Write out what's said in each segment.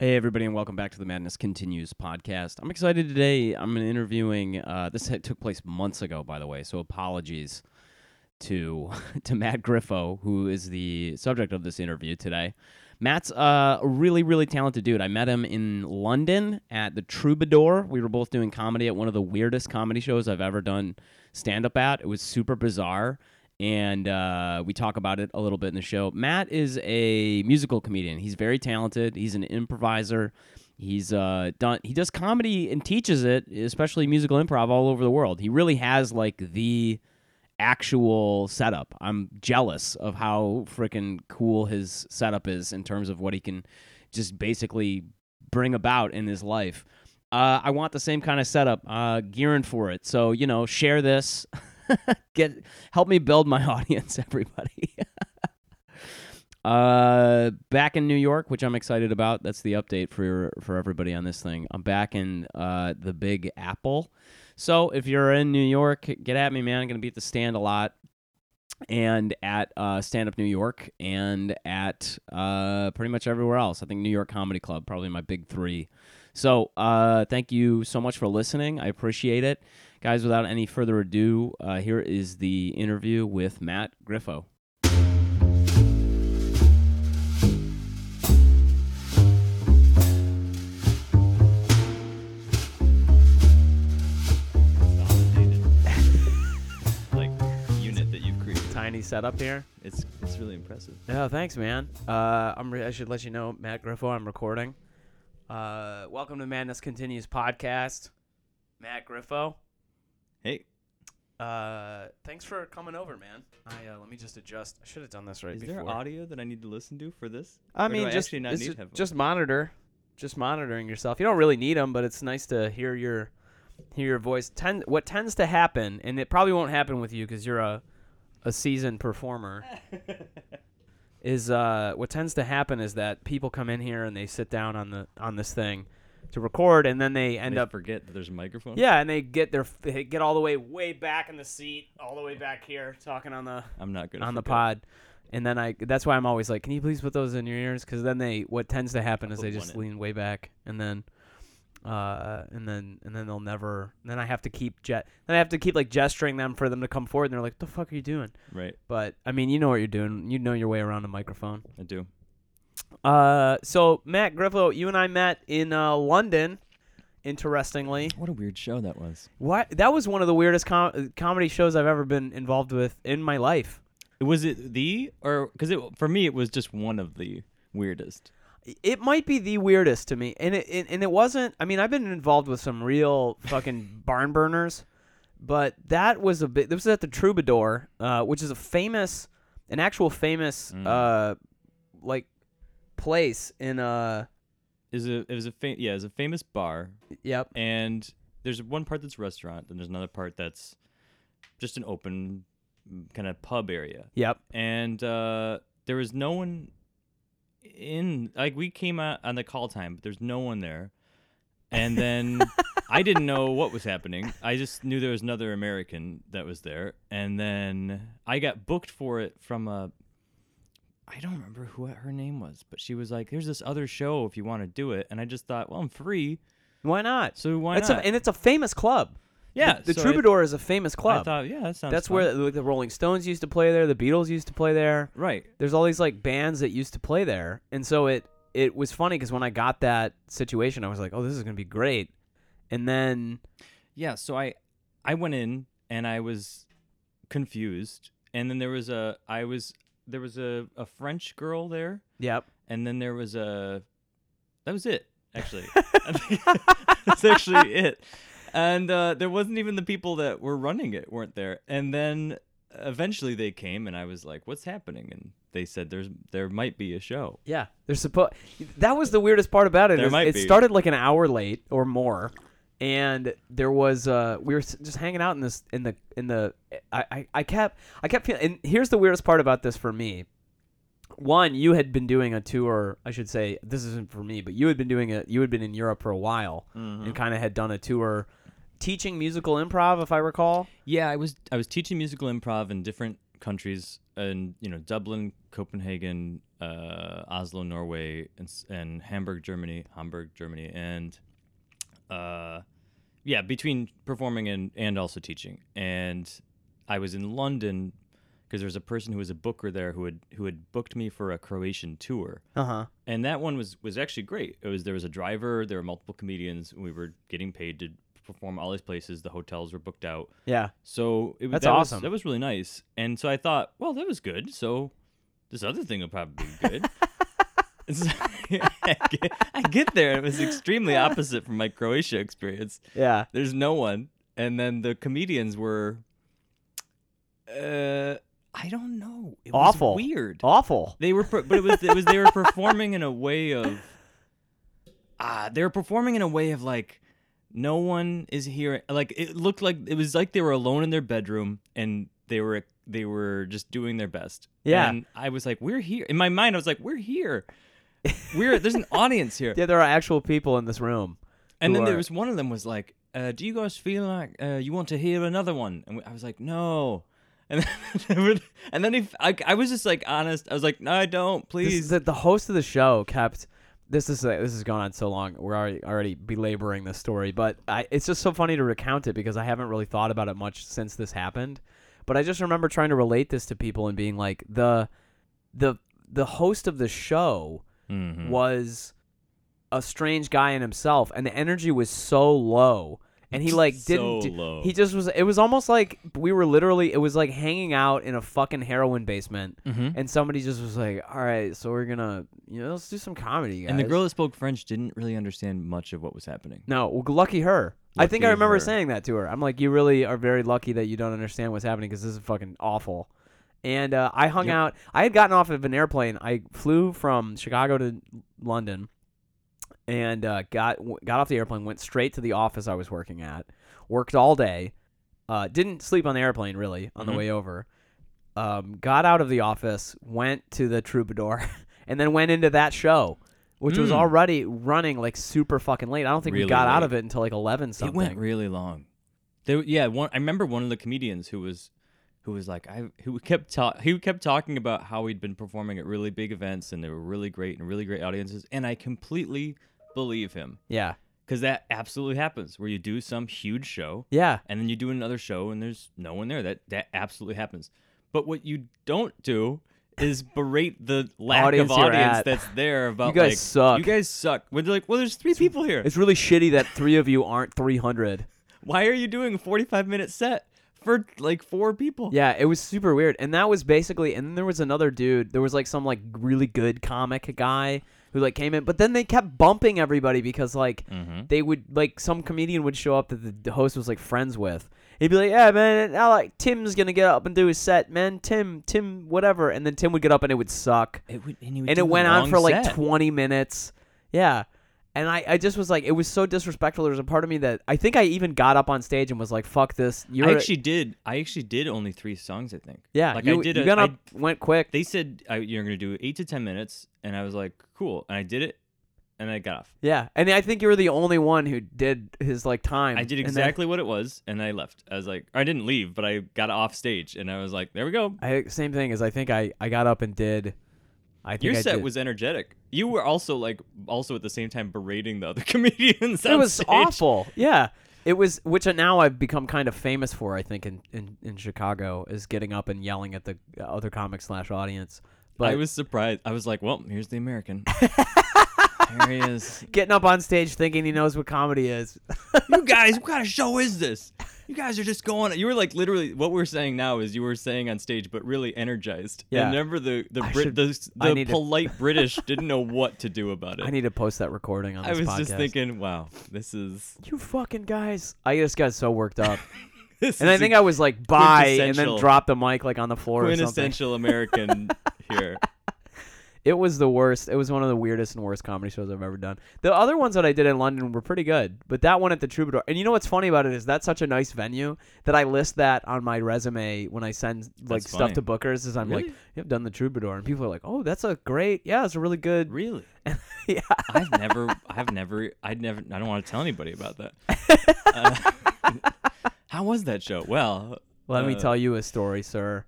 Hey, everybody, and welcome back to the Madness Continues podcast. I'm excited today. I'm interviewing. Uh, this took place months ago, by the way, so apologies to to Matt Griffo, who is the subject of this interview today. Matt's uh, a really, really talented dude. I met him in London at the Troubadour. We were both doing comedy at one of the weirdest comedy shows I've ever done stand up at. It was super bizarre and uh, we talk about it a little bit in the show. Matt is a musical comedian. He's very talented. He's an improviser. He's uh, done. He does comedy and teaches it, especially musical improv, all over the world. He really has like the actual setup. I'm jealous of how freaking cool his setup is in terms of what he can just basically bring about in his life. Uh, I want the same kind of setup, uh, gearing for it. So you know, share this. Get help me build my audience, everybody. uh, back in New York, which I'm excited about. That's the update for for everybody on this thing. I'm back in uh, the Big Apple. So if you're in New York, get at me, man. I'm gonna be at the stand a lot, and at uh, Stand Up New York, and at uh, pretty much everywhere else. I think New York Comedy Club, probably my big three. So uh, thank you so much for listening. I appreciate it. Guys, without any further ado, uh, here is the interview with Matt Griffo. like unit that you've created. Tiny setup here. It's it's really impressive. Yeah, thanks, man. Uh, I'm re- I should let you know, Matt Griffo. I'm recording. Uh, welcome to Madness Continues podcast. Matt Griffo. Hey, Uh, thanks for coming over, man. I uh, let me just adjust. I should have done this right is before. there audio that I need to listen to for this? I Or do mean, I just actually not it's need ju- headphones? just monitor, just monitoring yourself. You don't really need them, but it's nice to hear your hear your voice. Tend what tends to happen, and it probably won't happen with you because you're a a seasoned performer. is uh what tends to happen is that people come in here and they sit down on the on this thing to record, and then they end They up forget that there's a microphone. yeah, and they get their they get all the way way back in the seat, all the way back here, talking on the I'm not good on the pod. And then I that's why I'm always like, can you please put those in your ears? Because then they what tends to happen I'll is they just in. lean way back, and then uh and then and then they'll never. Then I have to keep jet. Then I have to keep like gesturing them for them to come forward, and they're like, "What the fuck are you doing?" Right, But I mean, you know what you're doing. You know your way around a microphone. I do. Uh, so Matt Griffo, you and I met in uh, London. Interestingly, What a weird show that was. what that was one of the weirdest com- comedy shows I've ever been involved with in my life. Was it the or because it for me it was just one of the weirdest. it might be the weirdest to me and it, it and it wasn't i mean i've been involved with some real fucking barn burners but that was a bit this was at the troubadour uh, which is a famous an actual famous Mm. uh like place in uh Is a it was a fa- yeah, it was a famous bar, yep. And there's one part that's restaurant, and there's another part that's just an open kind of pub area. yep. And uh, there was no one in like we came out on the call time but there's no one there. And then i didn't know what was happening. I just knew there was another american that was there. And then i got booked for it from a i don't remember who her name was but she was like there's this other show if you want to do it and i just thought well i'm free. Why not? So why not A, and it's a famous club. Yeah the, the so I- troubadour is a famous I, club. thought yeah that sounds that's fun. where the, the rolling stones used to play there the beatles used to play there. Right. There's all these like bands that used to play there and so it it was funny because when i got that situation i was like oh this is gonna be great. And then Yeah, so I I went in and I was confused. And then there was a I was there was a, a French girl there yep and then there was a that was it, actually. That's actually it. And uh, there wasn't even the people that were running it weren't there. And then eventually they came and I was like, What's happening? And they said there's there might be a show. yeah there's supposed that was the weirdest part about it There might it be. started like an hour late or more and there was uh we were just hanging out in this in the in the i i, I kept i kept feeling and here's the weirdest part about this for me. One you had been doing a tour i should say this isn't for me but you had been doing it you had been in europe for a while and kind of had done a tour teaching musical improv if i recall. Yeah, I was I was teaching musical improv in different countries, in you know Dublin, Copenhagen, uh, Oslo, Norway, and, and Hamburg, Germany, Hamburg, Germany, and uh, yeah, between performing and and also teaching. And I was in London because there was a person who was a booker there who had who had booked me for a Croatian tour Uh huh. and that one was was actually great. It was there was a driver, there were multiple comedians. We were getting paid to perform all these places. The hotels were booked out, Yeah. so it, was- That's that was- awesome. that was really nice. And so I thought, well, that was good. So this other thing will probably be good. So I, get, I get there, it was extremely opposite from my Croatia experience. Yeah. There's no one, and then the comedians were, uh, I don't know, it was Awful. weird. Awful. They were, per- but it was it was they were performing in a way of, ah, they were performing in a way of like, no one is here. Like it looked like it was like they were alone in their bedroom and they were they were just doing their best. Yeah. And I was like, we're here. In my mind, I was like, we're here. We're there's an audience here. Yeah, there are actual people in this room. And then there was one of them was like, uh, "Do you guys feel like uh, you want to hear another one?" And I was like, "No." And then, and then he, I, I was just like honest. I was like, "No, I don't. This- Please." the, the host of the show kept this is uh, this has gone on so long we're already already belaboring this story but I, it's just so funny to recount it because i haven't really thought about it much since this happened but i just remember trying to relate this to people and being like the the the host of the show Mhm. was a strange guy in himself and the energy was so low and he like didn't So he just was it was almost like we were literally it was like hanging out in a fucking heroin basement Mhm. and somebody just was like all right so we're gonna you know let's do some comedy guys. And the girl that spoke French didn't really understand much of what was happening. no well, lucky her i think i remember her. saying that to her i'm like you really are very lucky that you don't understand what's happening because this is fucking awful and uh, i hung Yep. out i had gotten off of an airplane i flew from chicago to london and uh, got got off the airplane went straight to the office i was working at worked all day uh, didn't sleep on the airplane really on Mhm. the way over um, got out of the office went to the troubadour and then went into that show which was Mm. already running like super fucking late i don't think we Really got out of it until like 11 something It went really long. There, yeah, one. I remember one of the comedians who was, who was like, I who kept ta- he kept talking about how he'd been performing at really big events and they were really great and really great audiences, and I completely believe him yeah because that absolutely happens where you do some huge show yeah and then you do another show and there's no one there. That that absolutely happens. But what you don't do is berate the lack Audience of audience that's there about You guys like, suck. You guys suck. When they're like, well, there's three people here. it's really shitty that three of you aren't 300 Why are you doing a 45 minute set for like four people? Yeah, it was super weird. And that was basically and then there was another dude. There was like some like really good comic guy who like came in, but then they kept bumping everybody because like Mm-hmm. they would like some comedian would show up that the- the host was like friends with. He'd be like, "Yeah, man, I like Tim's going to get up and do his set, man. Tim, Tim whatever." And then Tim would get up and it would suck. It would, and, he would And it went on long for like 20 minutes. Yeah. And I, I just was like, it was so disrespectful. There was a part of me that I think I even got up on stage and was like, "Fuck this." You're I actually did. I actually did only three songs. I think. yeah, like you, I did. you a- got I- up, went quick. They said I, you're gonna do eight to ten minutes, and I was like, cool. And I did it, and I got off. Yeah, and I think you were the only one who did his like time. I did And then exactly what it was, and I left. I was like, I didn't leave, but I got off stage, and I was like, there we go. I same thing as I think I I got up and did. I think Your I set was energetic. You were also like, also at the same time berating the other comedians. It was stage. awful. Yeah, it was which now I've become kind of famous for. I think in in, in Chicago is getting up and yelling at the uh, other comic slash audience. But I was surprised. I was like, well, here's the American. Here he is. getting up on stage thinking he knows what comedy is. You guys, what kind of show is this? You guys are just going. You were like literally. What we're saying now is you were saying on stage, but really energized. Yeah. And remember the the I Brit, should- the, the need to- polite British didn't know what to do about it. I need to post that recording on I was podcast. just thinking, wow, this is you fucking guys. I just got so worked up, this and I think I was like bye, and then dropped the mic like on the floor or something. quintessential American here. It was the worst. It was one of the weirdest and worst comedy shows I've ever done. The other ones that I did in London were pretty good, but that one at the Troubadour. And you know what's funny about it is that's such a nice venue that I list that on my resume when I send like That's stuff funny. to bookers. Is I'm like, Really? "You've done the Troubadour," and people are like, "Oh, that's a great. Yeah, it's a really good." Really? yeah. I've never, I've never, I'd never, I don't want to tell anybody about that. Uh, how was that show? Well, Let me uh, tell you a story, sir.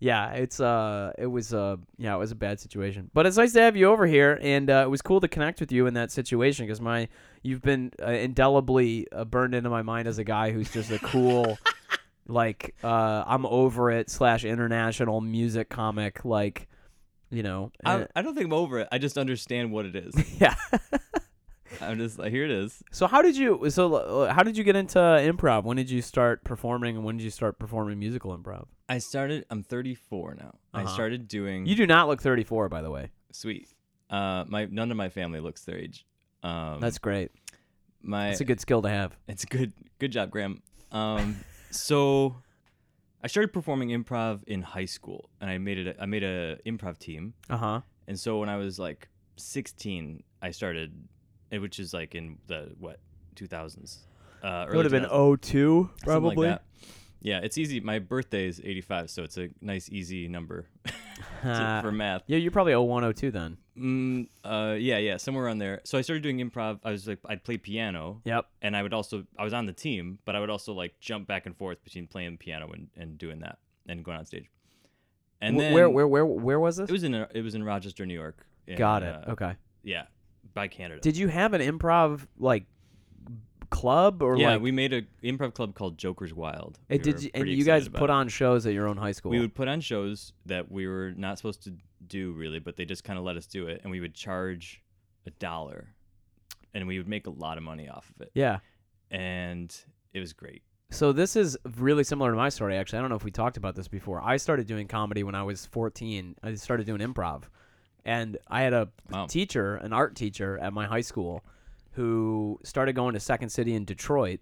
Yeah, it's uh, it was uh, yeah, it was a bad situation. But it's nice to have you over here, and uh, it was cool to connect with you in that situation because my you've been uh, indelibly uh, burned into my mind as a guy who's just a cool, like uh, I'm over it slash international music comic, like you know, I, uh, I don't think I'm over it. I just understand what it is. yeah. I'm just like, here it is. So how did you so how did you get into improv? When did you start performing, and when did you start performing musical improv? I started. I'm 34 now. I Uh-huh. started doing. You do not look 34, by the way. sweet. Uh, my none of my family looks their age. Um, That's great. my. That's a good skill to have. It's a good. Good job, Graham. Um, so I started performing improv in high school, and I made it. I made a improv team, Uh huh. and so when I was like 16, I started, eh, which is like in the what 2000s. Uh, It would have been 2000s, 02, something like probably. that. Yeah, it's easy. My birthday is 85, so it's a nice, easy number to- for math. yeah, you're probably 01, 02 then. Mm, uh, yeah, yeah, somewhere around there. So I started doing improv. I was like, I'd play piano, Yep. and I would also, I was on the team, but I would also like jump back and forth between playing piano and, and doing that and going on stage. And Wh- then where where where where was this? it was in it was in Rochester, New York. Got it. uh, okay. Yeah, by Canada. Did you have an improv like club or yeah, like we made an improv club called Joker's Wild. it, We did you, and you guys put on shows at your own high school? We would put on shows that we were not supposed to do really, but they just kind of let us do it, and we would charge a dollar, and we would make a lot of money off of it, yeah. and it was great. So this is really similar to my story actually. I don't know if we talked about this before. I started doing comedy when I was 14. I started doing improv. And I had a Wow. teacher, an art teacher at my high school who started going to Second City in Detroit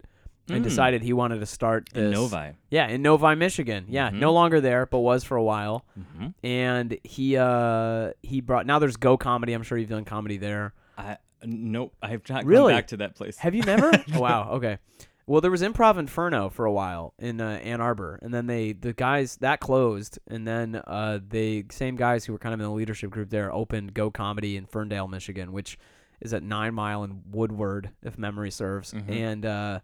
and Mm. decided he wanted to start In Novi. Yeah, in Novi, Michigan. Yeah, Mhm. no longer there, but was for a while. Mm-hmm. And he uh he brought now there's Go Comedy. I'm sure you've done comedy there. I nope. I have not Really? gone back to that place. Have you never? oh, wow. Okay. Well, there was Improv Inferno for a while in uh, Ann Arbor, and then they the guys that closed, and then uh, the same guys who were kind of in the leadership group there opened Go Comedy in Ferndale, Michigan, which is at Nine Mile and Woodward, if memory serves, Mhm. and uh,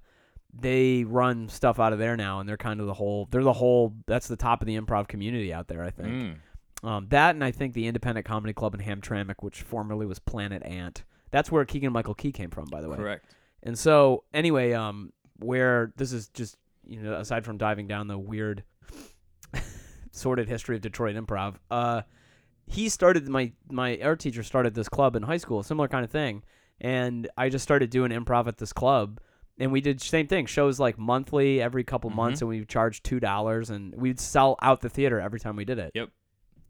they run stuff out of there now, and they're kind of the whole. They're the whole. That's the top of the improv community out there, I think. Mm. Um, that and I think the Independent Comedy Club in Hamtramck, which formerly was Planet Ant. That's where Keegan Michael Key came from, by the way. Correct. And so, anyway, um, where this is just you know, aside from diving down the weird, sordid history of Detroit improv, uh, he started my my art teacher started this club in high school, similar kind of thing, and I just started doing improv at this club. And we did same thing, shows like monthly, every couple Mhm. months, and we charged two dollars, and we'd sell out the theater every time we did it. Yep.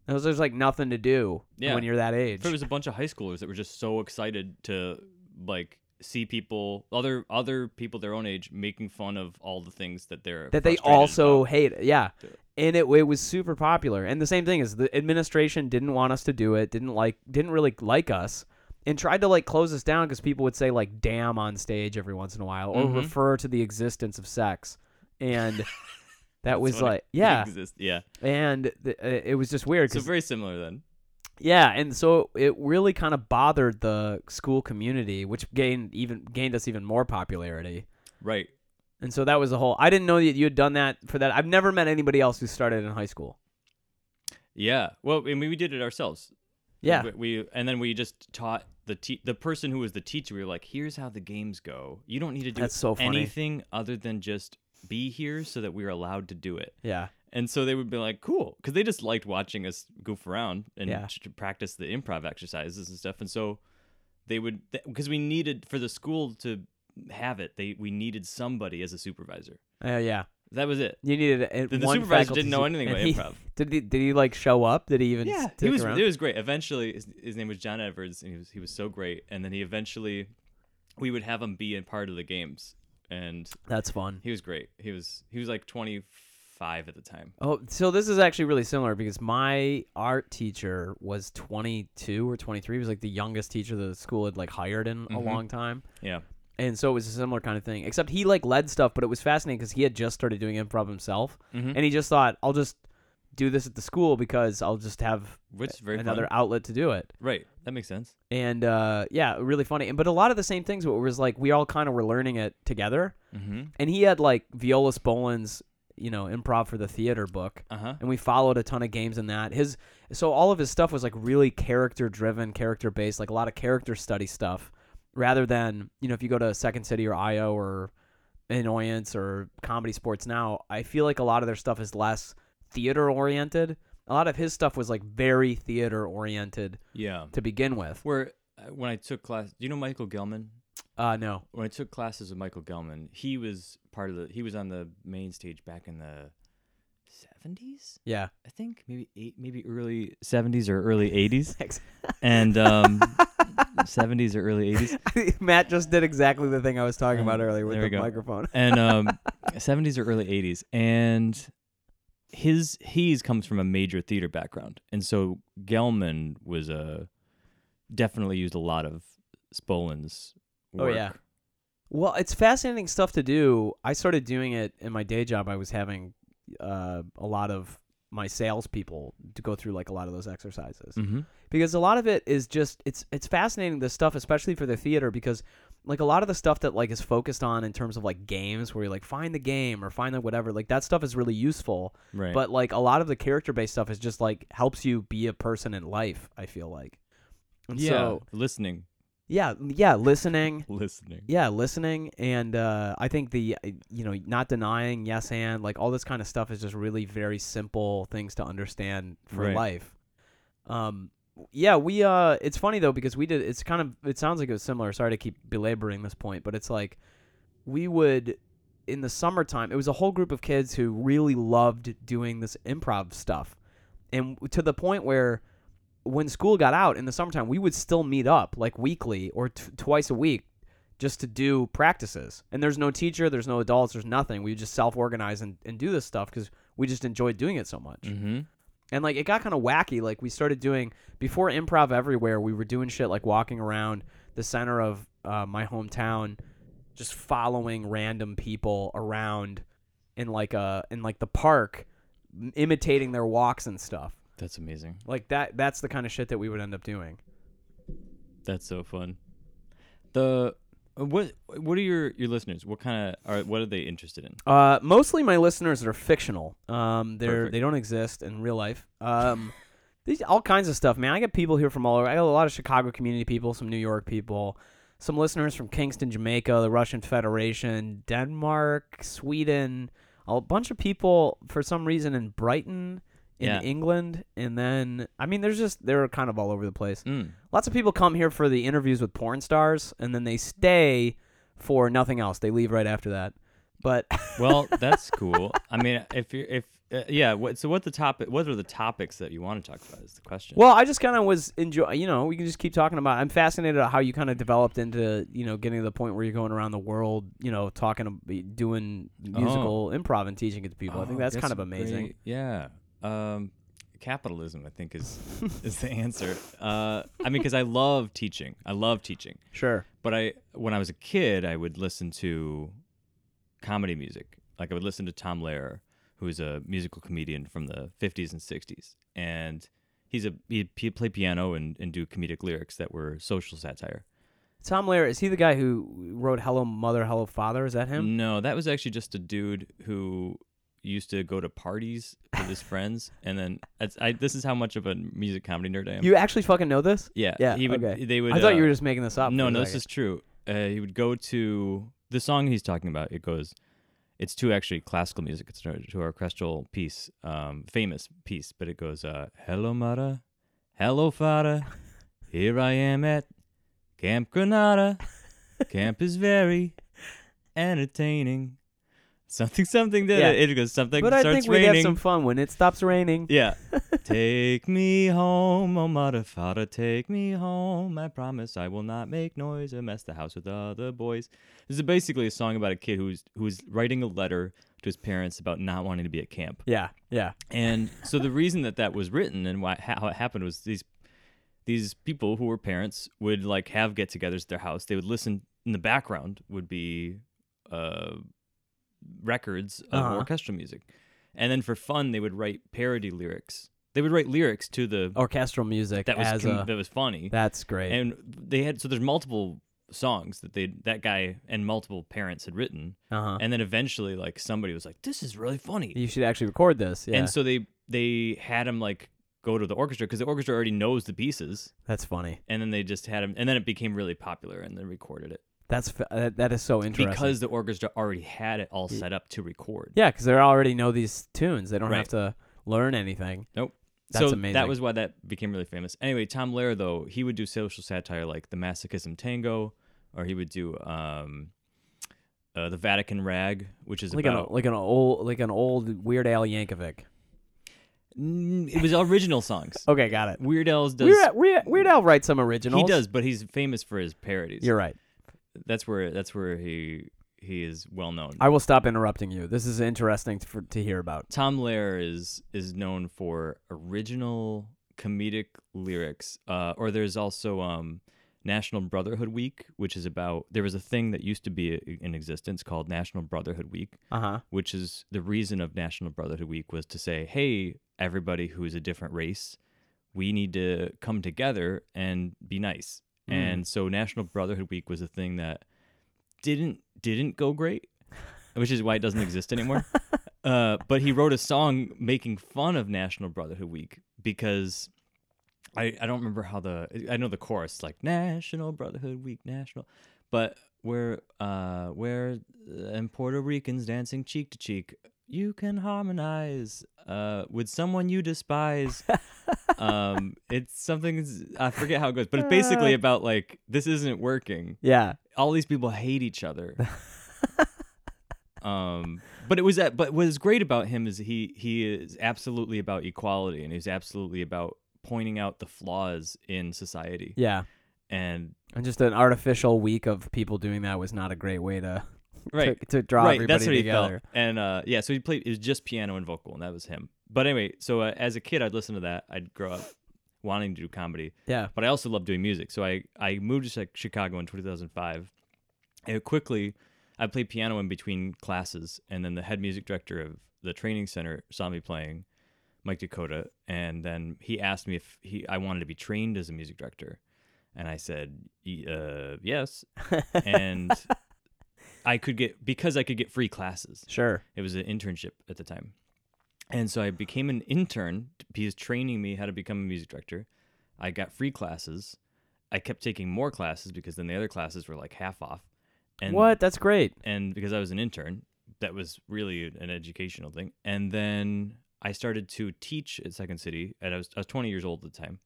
It was there's like nothing to do Yeah. when you're that age. There was a bunch of high schoolers that were just so excited to like see people, other other people their own age, making fun of all the things that they're that they also about. hate. Yeah, Yeah. And it it was super popular. And the same thing is the administration didn't want us to do it. Didn't like didn't really like us. And tried to like close us down because people would say like "damn" on stage every once in a while, or Mhm. refer to the existence of sex, and that was like yeah, Exist- yeah. and th- uh, it was just weird. So very similar then. yeah, and so it really kind of bothered the school community, which gained even gained us even more popularity. Right. And so that was the whole. I didn't know that you had done that for that. I've never met anybody else who started in high school. Yeah. Well, I mean, we did it ourselves. Yeah, We, we and then we just taught the te- the person who was the teacher. We were like, "Here's how the games go. You don't need to do That's so funny. anything other than just be here, so that we're allowed to do it." yeah, And so they would be like, "Cool," because they just liked watching us goof around and Yeah. t- practice the improv exercises and stuff. And so they would because we needed for the school to have it. They we needed somebody as a supervisor. uh, yeah. That was it. You needed a, The, the supervisor didn't know anything about he- improv. Did he? Did he like show up? Did he even? Yeah, he was. around? It was great. Eventually, his, his name was John Edwards, and he was he was so great. And then he eventually, we would have him be a part of the games, and That's fun. he was great. He was he was like twenty five at the time. Oh, so this is actually really similar because my art teacher was 22 or 23. He was like the youngest teacher the school had like hired in a Mhm. long time. Yeah. And so it was a similar kind of thing, except he like led stuff, but it was fascinating because he had just started doing improv himself, Mm-hmm. and he just thought, I'll just do this at the school because I'll just have Which very another fun. outlet to do it. Right. That makes sense. And uh, yeah, really funny. But a lot of the same things. What was like, we all kind of were learning it together. Mm-hmm. And he had like Viola Spolin's you know, improv for the theater book. Uh huh. and we followed a ton of games in that. His so all of his stuff was like really character driven, character based, like a lot of character study stuff, rather than you know if you go to Second City or IO or Annoyance or Comedy Sports now, I feel like a lot of their stuff is less theater oriented. A lot of his stuff was like very theater oriented Yeah. to begin with. Where uh, when I took class, do you know Michael Gelman? Uh no, When I took classes with Michael Gelman, he was part of the. He was on the main stage back in the seventies, yeah, I think, maybe eight, maybe early seventies or early eighties, Thanks. and um, seventies or early eighties, Matt just did exactly the thing I was talking Um, about earlier with the go. microphone. and um, seventies or early eighties, and his he's comes from a major theater background, and so Gelman was a definitely used a lot of Spolin's. work. Oh, yeah. Well, it's fascinating stuff to do. I started doing it in my day job. I was having uh, a lot of my salespeople to go through like a lot of those exercises Mm-hmm. because a lot of it is just it's it's fascinating the stuff, especially for the theater, because like a lot of the stuff that like is focused on in terms of like games where you like find the game or find the whatever like that stuff is really useful Right. but like a lot of the character based stuff is just like helps you be a person in life i feel like and yeah, so listening, yeah yeah listening listening. yeah listening and uh, i think the uh, you know not denying yes and like all this kind of stuff is just really very simple things to understand for Right. life um yeah we uh it's funny though because we did it's kind of it sounds like it was similar sorry to keep belaboring this point but it's like we would in the summertime it was a whole group of kids who really loved doing this improv stuff and to the point where when school got out in the summertime we would still meet up like weekly or t- twice a week just to do practices. And there's no teacher there's no adults there's nothing. We just self-organize and, and do this stuff because we just enjoyed doing it so much. Mm-hmm. and like it got kind of wacky. Like we started doing before improv everywhere we were doing shit like walking around the center of uh, my hometown just following random people around in like a in like the park imitating their walks and stuff That's amazing. like that that's the kind of shit that we would end up doing That's so fun. The uh, what what are your your listeners? What kind of are what are they interested in? Uh, mostly my listeners are fictional. Um, they're Perfect. they don't exist in real life. Um, these all kinds of stuff, man. I get people here from all over. I got a lot of Chicago community people, some New York people, some listeners from Kingston, Jamaica, the Russian Federation, Denmark, Sweden, a bunch of people for some reason in Brighton, in Yeah. England, and then I mean, there's just they're kind of all over the place. Mm. Lots of people come here for the interviews with porn stars, and then they stay for nothing else. They leave right after that. But Well, that's cool. I mean, if you're if uh, yeah, what so what the topic? What are the topics that you want to talk about? Is the question. Well, I just kind of was enjoy. You know, we can just keep talking about. I'm fascinated at how you kind of developed into you know getting to the point where you're going around the world. You know, talking, doing musical improv and teaching it to people. I think Oh, that's, kind of amazing. great- yeah. Um, capitalism, I think, is is the answer. Uh, I mean, because I love teaching. I love teaching. Sure. But I, when I was a kid, I would listen to comedy music. Like I would listen to Tom Lehrer, who is a musical comedian from the 50s and 60s, and he's a he he'd play piano and, and do comedic lyrics that were social satire. Tom Lehrer is he the guy who wrote "Hello Mother, Hello Father"? Is that him? No, that was actually just a dude who used to go to parties with his friends, and then I, this is how much of a music comedy nerd I am. You actually fucking know this? yeah, Yeah, He would. okay. They would. I thought uh, you were just making this up. No, no, this is true. Uh, he would go to the song he's talking about. It goes, it's to actually classical music. It's to to our orchestral piece, um, famous piece, but it goes, uh, "Hello, mother, hello, father, here I am at Camp Granada. Camp is very entertaining. Something, something. That Yeah. it goes something. But I think raining. have some fun when it stops raining. Yeah. take me home, oh mother, father, take me home. I promise I will not make noise or mess the house with other boys. This is basically a song about a kid who's who's writing a letter to his parents about not wanting to be at camp. Yeah, yeah. And so the reason that that was written and why how it happened was these these people who were parents would like have get-togethers at their house. They would listen in the background would be uh, records of Uh-huh. orchestral music, and then for fun they would write parody lyrics. They would write lyrics to the Orchestral music that was a. that was funny, That's great. and they had so there's multiple songs that they that guy and multiple parents had written, Uh huh. and then eventually like somebody was like, "This is really funny," You should actually record this. Yeah, and so they they had him like go to the orchestra because the orchestra already knows the pieces, that's funny. and then they just had him, and then it became really popular, and then recorded it That's that, that is so interesting. because the orchestra already had it all set up to record. yeah, because they already know these tunes. They don't have to learn anything. Nope. That's so amazing. that was why that became really famous. Anyway, Tom Lehrer though he would do social satire like the Masochism Tango, or he would do um, uh, the Vatican Rag, which is like about an like an old like an old Weird Al Yankovic. Mm, it was original songs. Okay, got it. Weird Al's does Weird, Weird, Weird Al writes some originals. he does, but he's famous for his parodies. You're right. That's where that's where he he is well known. I will stop interrupting you. This is interesting to, for, to hear about. Tom Lehrer is is known for original comedic lyrics. Uh, or there's also um, National Brotherhood Week, which is about there was a thing that used to be in existence called National Brotherhood Week, Uh huh. which is the reason of National Brotherhood Week was to say, hey, everybody who is a different race, we need to come together and be nice. Mm. And so National Brotherhood Week was a thing that didn't didn't go great, which is why it doesn't exist anymore. uh, but he wrote a song making fun of National Brotherhood Week because I, I don't remember how the I know the chorus like National Brotherhood Week National, but where uh where and Puerto Ricans dancing cheek to cheek, you can harmonize uh with someone you despise. um, it's something I forget how it goes, but it's basically about like this isn't working. Yeah. All these people hate each other. um, but it was that. But what is great about him is he he is absolutely about equality, and he's absolutely about pointing out the flaws in society. Yeah. And And just an artificial week of people doing that was not a great way to right, to, to draw right, everybody that's what together. he felt. And uh, yeah, so he played. It was just piano and vocal, and that was him. But anyway, so uh, as a kid, I'd listen to that. I'd grow up wanting to do comedy, Yeah. but I also loved doing music. So I I moved to Chi- Chicago in 2005. And quickly, I played piano in between classes, and then the head music director of the training center saw me playing, Mike Dakota, and then he asked me if he I wanted to be trained as a music director, and I said "Y- uh, yes, and I could get because I could get free classes. Sure. It was an internship at the time. And so I became an intern. He was training me how to become a music director. I got free classes. I kept taking more classes because then the other classes were like half off. And what? That's great. And because I was an intern, that was really an educational thing. And then I started to teach at Second City. And I was I was 20 years old at the time.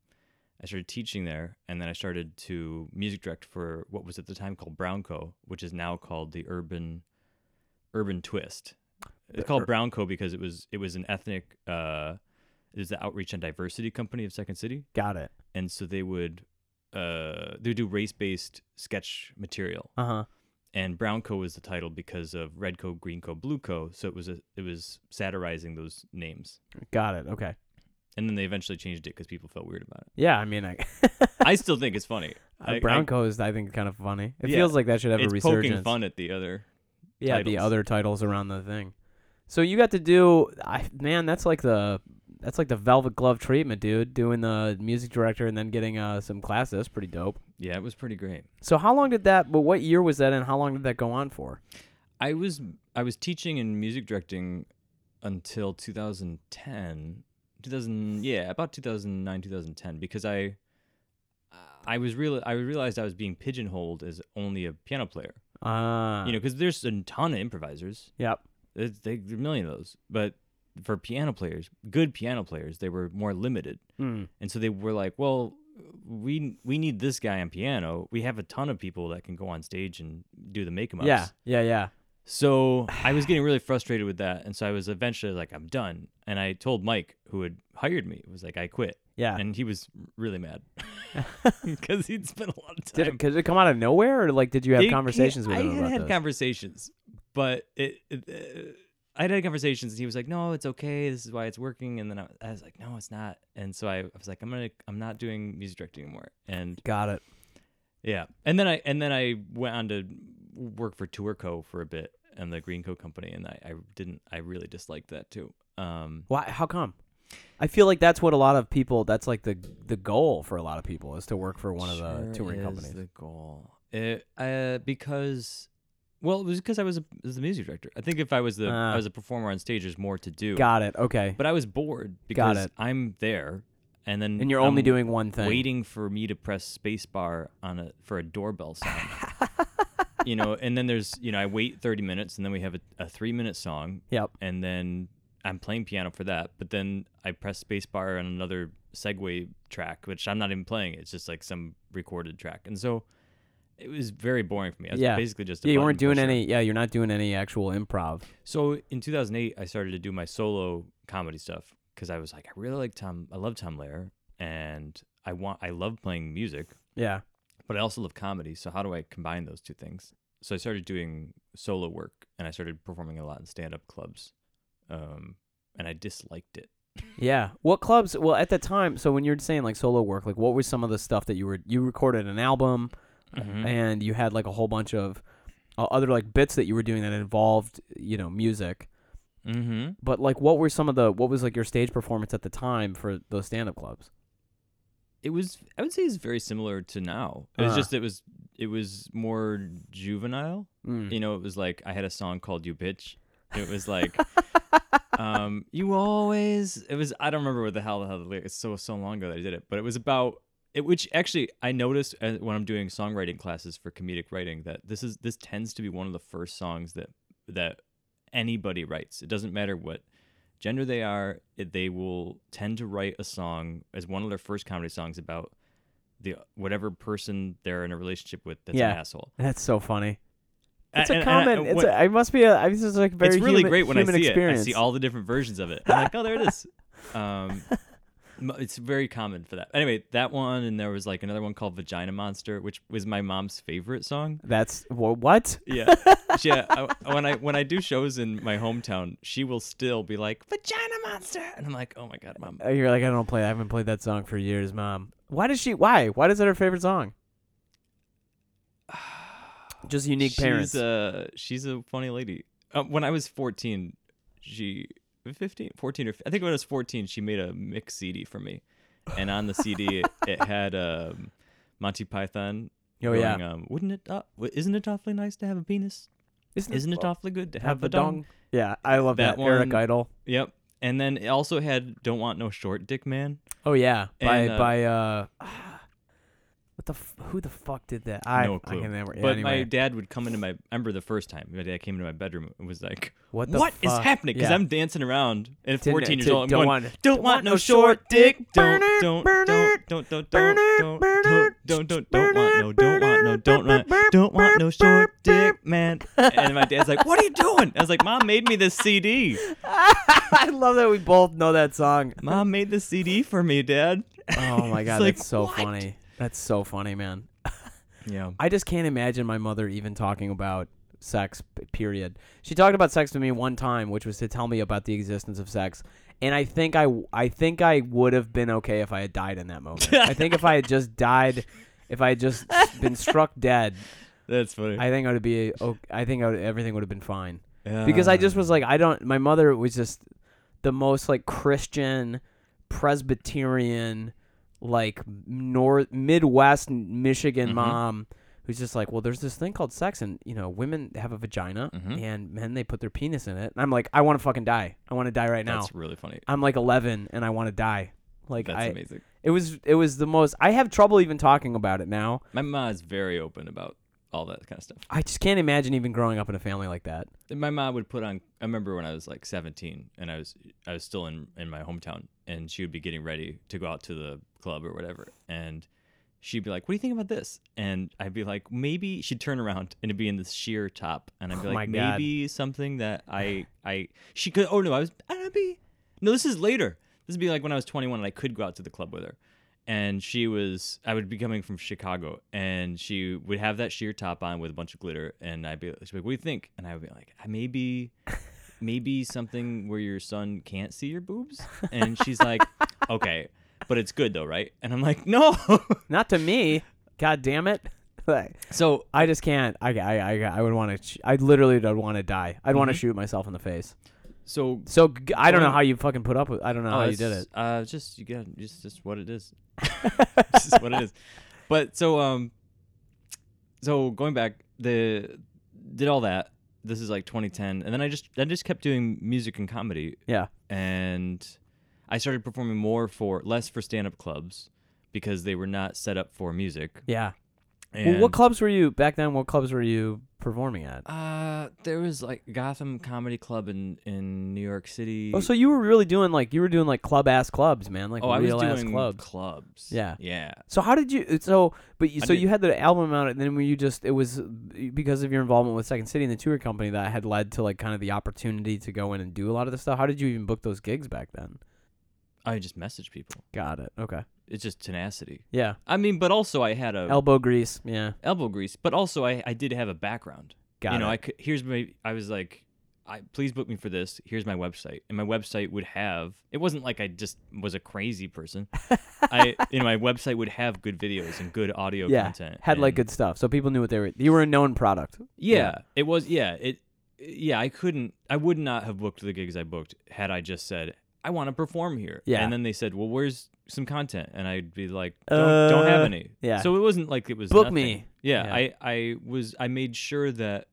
I started teaching there, and then I started to music direct for what was at the time called Brown Co., which is now called the Urban Urban Twist. It's called Brown Co. because it was it was an ethnic uh, it was the outreach and diversity company of Second City, Got it. and so they would uh, they would do race based sketch material, Uh huh. and Brown Co. was the title because of Red Co, Green Co, Blue Co. So it was a it was satirizing those names, Got it. Okay. and then they eventually changed it because people felt weird about it. Yeah. I mean, I, I still think it's funny. I- I- Bronco is I think kind of funny. It Yeah. feels like that should have it's a resurgence. poking fun at the other. yeah, the other titles around the thing. So you got to do, I man, that's like the that's like the velvet glove treatment, dude. Doing the music director and then getting uh, some classes. That's pretty dope. Yeah, it was pretty great. So how long did that? But what year was that, and how long did that go on for? I was I was teaching and music directing until 2010, 2000 yeah, about 2009 2010 because I I was real I realized I was being pigeonholed as only a piano player. Ah, You know, because there's a ton of improvisers. Yep. There's, a million of those, but for piano players, good piano players, they were more limited. Mm. And so they were like, well, we we need this guy on piano. We have a ton of people that can go on stage and do the make 'em ups. Yeah, yeah, yeah. So I was getting really frustrated with that, and so I was eventually like, I'm done. And I told Mike, who had hired me, was like, I quit, Yeah. and he was really mad because he'd spent a lot of did time. it, did it come out of nowhere, or like did you have It- conversations with I him had about had this? conversations, but it, it uh, I had had conversations, and he was like, "No, it's okay. This is why it's working." And then I, I was like, "No, it's not." And so I, I was like, "I'm gonna, I'm not doing music directing anymore." And Got it. yeah, and then I, and then I went on to work for Tourco for a bit and the Green Co company, and I, I didn't, I really disliked that too. Um, Why? How come? I feel like that's what a lot of people. That's like the the goal for a lot of people is to work for one of the touring companies. The goal. it, uh, because, well, it was because I was a, was the music director. I think if I was the Ah. I was a performer on stage, there's more to do. Got it. Okay. But I was bored because it. I'm there, and then and you're only I'm doing one thing. waiting for me to press spacebar on a for a doorbell sound. you know, and then there's you know I wait 30 minutes, and then we have a, a three minute song, Yep. and then I'm playing piano for that. But then I press spacebar on another segue track, which I'm not even playing. It's just like some recorded track, and so it was very boring for me. I was Yeah. basically just a Yeah, you weren't doing pusher. any. Yeah, you're not doing any actual improv. So in 2008, I started to do my solo comedy stuff because I was like, I really like Tom. I love Tom Lehrer, and I want. I love playing music, Yeah. but I also love comedy. So how do I combine those two things? So I started doing solo work, and I started performing a lot in stand-up clubs, um, and I disliked it. Yeah. What clubs? Well, at the time, so when you're saying like solo work, like what was some of the stuff that you were you recorded an album Mhm. and you had like a whole bunch of uh, other like bits that you were doing that involved, you know, music. Mm-hmm. But like what were some of the what was like your stage performance at the time for those stand up clubs? It was. I would say it's very similar to now. It was Uh. just. It was. It was more juvenile. Mm. you know, it was like I had a song called "You Bitch." It was like, um, you always. It was I don't remember what the hell the hell the lyrics. So so long ago that I did it, but it was about it. Which actually I noticed uh, when I'm doing songwriting classes for comedic writing that this is this tends to be one of the first songs that that anybody writes. It doesn't matter what gender they are. It, they will tend to write a song as one of their first comedy songs about the whatever person they're in a relationship with that's Yeah. an asshole. That's so funny. It's And- a and- and I- common. it's a, it must be a. I This is like very. it's really human, great when I see experience. it. I see all the different versions of it. I'm like, oh, there it is. Um, it's very common for that. Anyway, that one, and there was like another one called Vagina Monster, which was my mom's favorite song. That's wha- what? Yeah, yeah. I, when I when I do shows in my hometown, she will still be like Vagina Monster, and I'm like, oh my god, mom. Uh, You're like I don't play. I haven't played that song for years, mom. Why does she? Why? Why is that her favorite song? Just unique she's parents. Uh, she's a funny lady. Uh, when I was 14, she 15, 14 or I think when I was 14, she made a mix CD for me, and on the CD it, it had um, Monty Python. oh yeah. Um, wouldn't it? Uh, isn't it awfully nice to have a penis? Isn't it awfully good to have, have a the dong? dong? Yeah, I love that. That Eric Idle. Yep. And then it also had "Don't Want No Short Dick Man." Oh yeah, by And, uh, by uh, what the f- who the fuck did that? I no I clue. can never. yeah, but my dad would come into my. I remember the first time my dad came into my bedroom and was like, what the "What is fuck? happening?" Because Yeah. I'm dancing around and To- 14 years old. I'm don't going, want- don't want no short dick. Don't don't don't don't don't don't don't don't don't don't don't want no don't want no don't want don't want no short dick man. And my dad's like, "What are you doing?" I was like, "Mom made me this CD. I love that we both know that song. Mom made the CD for me, Dad." Oh my It's god, like, that's so what? funny. That's so funny, man. Yeah. I just can't imagine my mother even talking about sex. Period. She talked about sex to me one time, which was to tell me about the existence of sex, and I think I, I think I would have been okay if I had died in that moment. I think if I had just died, if I had just been struck dead, That's funny. I think I would be. o- I think I would, everything would have been fine Yeah. because I just was like, I don't. My mother was just the most like Christian, Presbyterian, like North Midwest Michigan Mhm. mom who's just like, well, there's this thing called sex, and you know, women have a vagina, Mhm. and men they put their penis in it. And I'm like, I want to fucking die. I want to die right now. That's really funny. I'm like 11 and I want to die. Like That's I, amazing. it was it was the most. I have trouble even talking about it now. My mom is very open about all that kind of stuff. I just can't imagine even growing up in a family like that. And my mom would put on. I remember when I was like 17, and I was I was still in in my hometown, and she would be getting ready to go out to the club or whatever, and she'd be like, "What do you think about this?" And I'd be like, "Maybe." She'd turn around and it'd be in this sheer top, and I'd be Oh like. "Maybe something that I I she could." Oh no, I was I'd be no. This is later. This would be like when I was 21 and I could go out to the club with her. And she was, I would be coming from Chicago, and she would have that sheer top on with a bunch of glitter, and I'd be, she'd be like, "What do you think?" And I would be like, maybe, maybe something where your son can't see your boobs." And she's like, "Okay, but it's good though, right?" And I'm like, "No." Not to me. God damn it. Like, so I just can't. I, I, I, I would want to. I literally would want to die. I'd want to mm-hmm. shoot myself in the face. So So g- I don't know how you fucking put up with. I don't know Oh, how you did it. Uh, just you got just just what it is. just what it is. But so um, so going back, the did all that. This is like 2010, and then I just I just kept doing music and comedy, Yeah. and I started performing more for less for stand up clubs because they were not set up for music. Yeah. And Well, what clubs were you back then? What clubs were you performing at? Uh, there was like Gotham Comedy Club in in New York City. Oh, so you were really doing like you were doing like club ass clubs, man, like oh, I was real ass doing clubs. clubs. Yeah. yeah. So how did you? So, but you, I so did- you had the album out, and then were you just? It was because of your involvement with Second City and the tour company that had led to like kind of the opportunity to go in and do a lot of this stuff. How did you even book those gigs back then? I just messaged people. Got it. Okay. It's just tenacity. Yeah. I mean, but also I had a Elbow grease. Yeah. elbow grease, but also I, I did have a background. Got you know, it. I could, here's my I was like, I please book me for this. Here's my website, and my website would have. It wasn't like I just was a crazy person. I you know my website would have good videos and good audio yeah. content. Had like good stuff, so people knew what they were. You were a known product. Yeah, it was. Yeah, it. Yeah, I couldn't. I would not have booked the gigs I booked had I just said I want to perform here. Yeah. and then they said, "Well, where's some content?" And I'd be like, "Don't, don't have Uh, any." yeah. So it wasn't like it was Book nothing. me. Yeah, Yeah. I I was I made sure that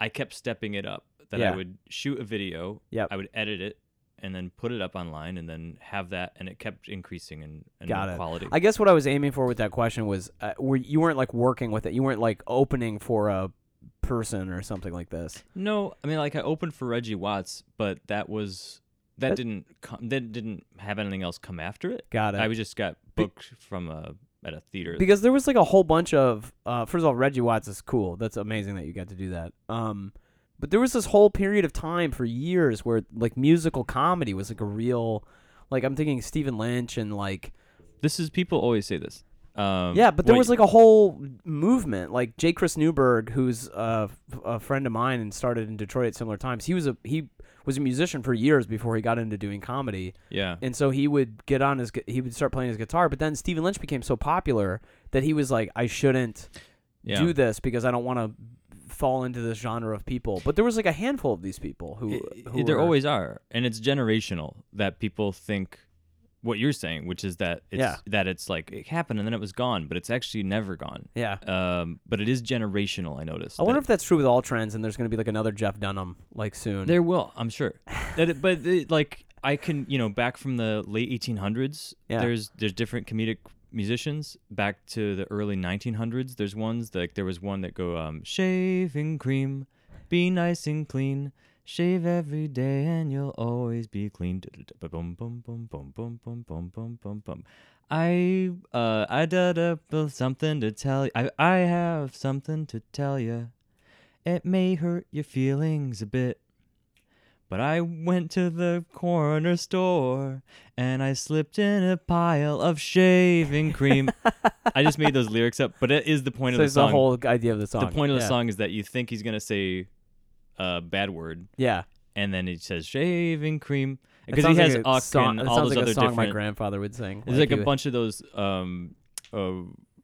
I kept stepping it up. That Yeah. I would shoot a video. Yeah. I would edit it. And then put it up online, and then have that, and it kept increasing in, in Got it. quality. I guess what I was aiming for with that question was, uh, were you weren't like working with it. You weren't like opening for a person or something like this. No, I mean like I opened for Reggie Watts, but that was that That- didn't come, that didn't have anything else come after it. Got it. I was just got booked from a at a theater. because there was like a whole bunch of uh, first of all reggie watts is cool that's amazing that you got to do that um, but there was this whole period of time for years where like musical comedy was like a real like i'm thinking stephen lynch and like this is people always say this. Um, yeah but there was like a whole movement like j chris newberg who's a, a friend of mine and started in detroit at similar times he was a he was a musician for years before he got into doing comedy yeah and so he would get on his he would start playing his guitar but then stephen lynch became so popular that he was like i shouldn't yeah. do this because I don't want to fall into this genre of people. But there was like a handful of these people who, who there were- always are, and it's generational that people think what you're saying, which is that it's Yeah. that it's like it happened and then it was gone, but it's actually never gone. yeah. Um, but it is generational. I noticed. I wonder if that's true with all trends, and there's going to be like another Jeff Dunham like soon. There will, I'm sure. that it, but it, like I can, you know, back from the late 1800s, Yeah. there's there's different comedic musicians. Back to the early 1900s, there's ones like there was one that go um shaving cream, be nice and clean. Shave every day and you'll always be clean. Boom, boom, boom, boom, boom, boom, boom, boom, boom, boom. I uh I did a something to tell you. I I have something to tell you. It may hurt your feelings a bit. But I went to the corner store and I slipped in a pile of shaving cream. I just made those lyrics up, but it is the point so of the it's song. the whole idea of the song. the point of the song is that you think he's gonna say a bad word, Yeah, and then he says shaving cream because he has like a song, and it all those like other a song my grandfather would sing. There's like he a would- bunch of those um, uh,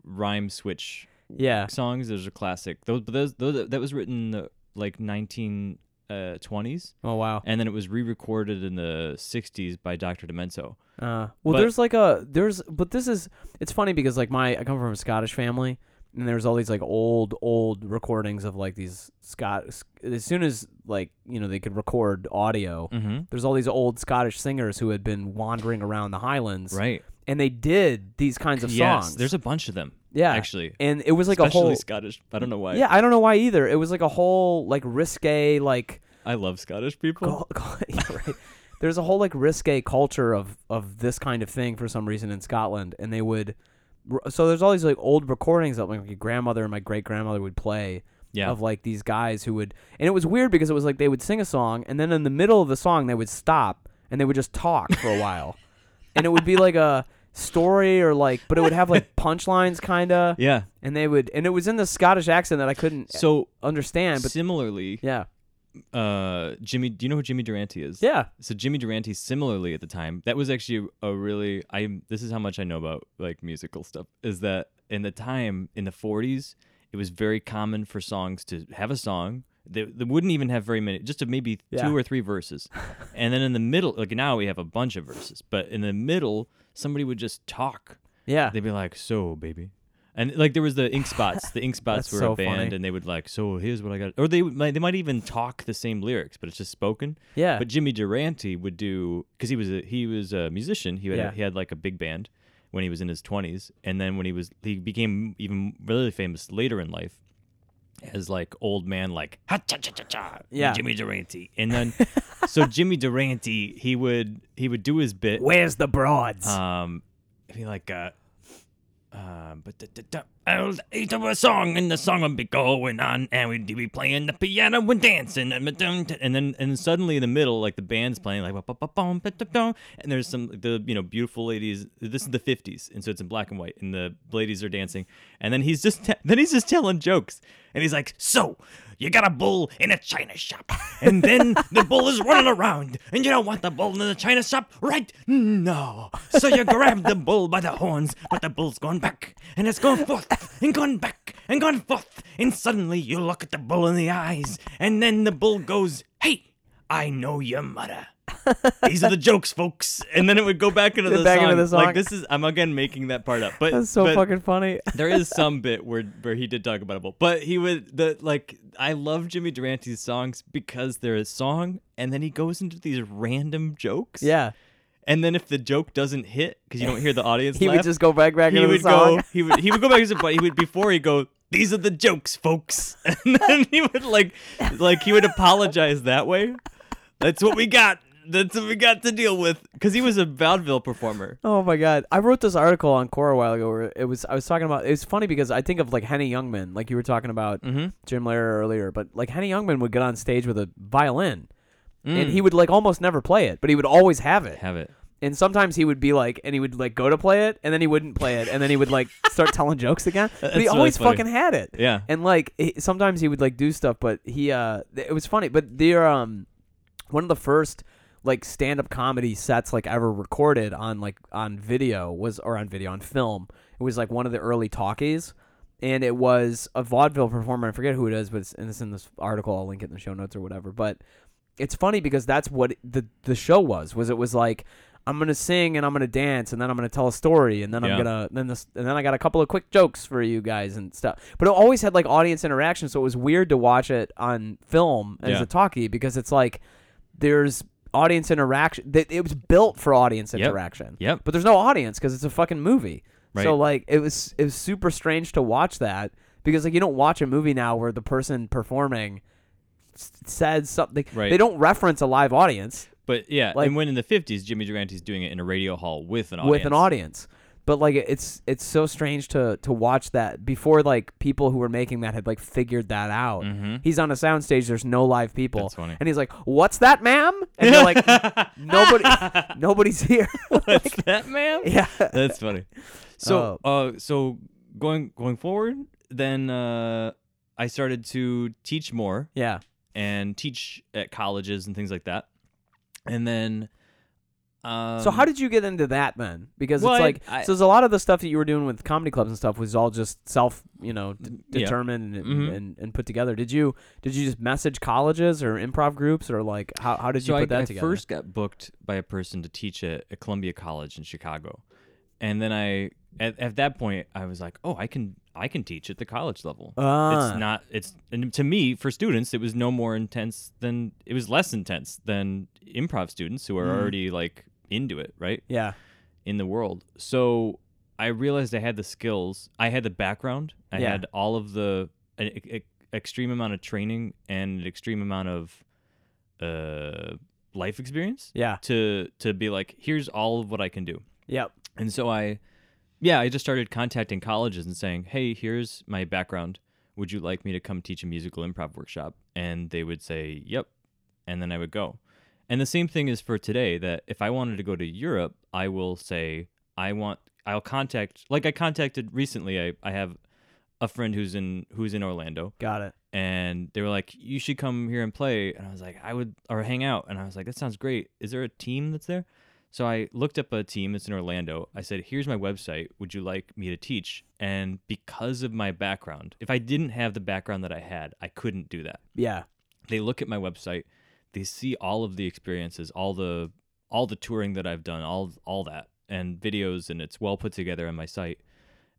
rhyme switch Yeah, songs. There's a classic. Those, but those, those that was written in the like 1920s, oh wow. and then it was re-recorded in the 60s by Dr. Demento. Uh, well, But- there's like a there's, but this is it's funny because like my I come from a Scottish family, and there's all these like old old recordings of like these Scott. As soon as like you know they could record audio, Mm-hmm. there's all these old Scottish singers who had been wandering around the Highlands, Right. and they did these kinds of yes. songs. There's a bunch of them. yeah, Actually. and it was like Especially a whole Scottish. I don't know why. yeah. I don't know why either. It was like a whole like risque like I love Scottish people. Yeah, right. There's a whole like risque culture of of this kind of thing for some reason in Scotland, and they would. So there's all these like old recordings that like my grandmother and my great grandmother would play Yeah. of like these guys who would, and it was weird because it was like they would sing a song, and then in the middle of the song they would stop and they would just talk for a while, and it would be like a story or like, but it would have like punchlines kind of, yeah. and they would, and it was in the Scottish accent that I couldn't So understand, but similarly, yeah, uh, Jimmy, do you know who Jimmy Durante is? yeah, So Jimmy Durante, similarly at the time, that was actually a really I. This is how much I know about like musical stuff. Is that in the time in the '40s, it was very common for songs to have a song. They, they wouldn't even have very many, just maybe Yeah. two or three verses, and then in the middle, like now we have a bunch of verses, but in the middle, somebody would just talk. yeah, They'd be like, "So, baby, And like there was the ink spots. The ink spots were so a band, funny. and they would like, so here's what I got, or they might they might even talk the same lyrics, but it's just spoken. Yeah. But Jimmy Durante would do because he was a he was a musician. He had Yeah. he had like a big band when he was in his twenties, and then when he was he became even really famous later in life as like old man like ha cha cha cha cha Yeah. Jimmy Durante, and then so Jimmy Durante he would he would do his bit Where's the broads? um, feel like uh, uh, but da, da, da, I'll eat up a song, and the song will be going on, and we'd be playing the piano and dancing, and and then and suddenly in the middle, like the band's playing, like and there's some the you know beautiful ladies. This is the '50s, and so it's in black and white, and the ladies are dancing, and then he's just te- then he's just telling jokes, and he's like, so. You got a bull in a china shop, and then the bull is running around, and you don't want the bull in the china shop, right? No. So you grab the bull by the horns, but the bull's going back, and it's going forth, and going back, and going forth, and suddenly you look at the bull in the eyes, and then the bull goes, Hey, I know your mother. These are the jokes, folks. And then it would go back into the, Back song. into the song. Like this is I'm again making that part up. But That's so but- fucking funny. there is some bit where where he did talk about a bull, but he would the like I love Jimmy Durante's songs because they're a song, and then he goes into these random jokes. Yeah. and then if the joke doesn't hit because you don't hear the audience, He laugh, would just go back back he into the would song. go he would he would go back to but he would before he go these are the jokes, folks, and then he would like like he would apologize that way. That's what we got. That's what we got to deal with because he was a vaudeville performer. Oh my god! I wrote this article on Quora a while ago where it was I was talking about. It's funny because I think of like Henny Youngman, like you were talking about Mm-hmm. Jim Lehrer earlier, but like Henny Youngman would get on stage with a violin, and Mm. he would like almost never play it, but he would always have it. have it. And sometimes he would be like, and he would like go to play it, and then he wouldn't play it, and then he would like start telling jokes again. But he really always funny. fucking had it. Yeah. And like he, sometimes he would like do stuff, but he uh it was funny. But they're um one of the first like stand up comedy sets like ever recorded on like on video was or on video on film. It was like one of the early talkies. And it was a vaudeville performer. I forget who it is, but it's, and it's in this article. I'll link it in the show notes or whatever. But it's funny because that's what the the show was. Was it was like I'm gonna sing and I'm gonna dance and then I'm gonna tell a story and then I'm gonna then this and then I got a couple of quick jokes for you guys and stuff. But it always had like audience interaction, so it was weird to watch it on film as Yeah. a talkie because it's like there's audience interaction. That it was built for audience Yep. interaction. Yep. But there's no audience because it's a fucking movie. Right. So like it was it was super strange to watch that because like you don't watch a movie now where the person performing s- said something. Right. They don't reference a live audience But yeah, Like- and when in the '50s, Jimmy Durante's doing it in a radio hall with an audience. with an audience. But like it's it's so strange to to watch that before like people who were making that had like figured that out. Mhm. He's on a soundstage. There's no live people, That's funny. and he's like, "What's that, ma'am?" And you're like, "Nobody, nobody's here." What's that, ma'am? yeah, That's funny. So, Oh. uh, so going going forward, then uh, I started to teach more yeah, and teach at colleges and things like that, and then. Um, so how did you get into that then? Because well, it's like I- so. There's a lot of the stuff that you were doing with comedy clubs and stuff was all just self, you know, d- Yeah. determined and, Mhm. and and put together. Did you did you just message colleges or improv groups or like how how did you so put I, that I together? first got booked by a person to teach at, at Columbia College in Chicago, and then I at, at that point I was like, oh, I can I can teach at the college level. Ah. It's not. It's and to me for students, it was no more intense than it was less intense than improv students who are Mm. already like into it, right? yeah, in the world. So I realized I had the skills. I had the background. I Yeah. had all of the an extreme amount of training and an extreme amount of uh, life experience yeah, to to be like, here's all of what I can do. yep, And so I, yeah, I just started contacting colleges and saying, hey, here's my background. Would you like me to come teach a musical improv workshop? And they would say, yep. And then I would go. And the same thing is for today that if I wanted to go to Europe, I will say, I want, I'll contact, like I contacted recently, I, I have a friend who's in, who's in Orlando got it. and they were like, "You should come here and play." And I was like, "I would," or hang out. And I was like, "That sounds great. Is there a team that's there?" So I looked up a team that's in Orlando. I said, "Here's my website. Would you like me to teach?" And because of my background, if I didn't have the background that I had, I couldn't do that. Yeah, They look at my website, they see all of the experiences, all the all the touring that I've done, all all that, and videos, and it's well put together on my site.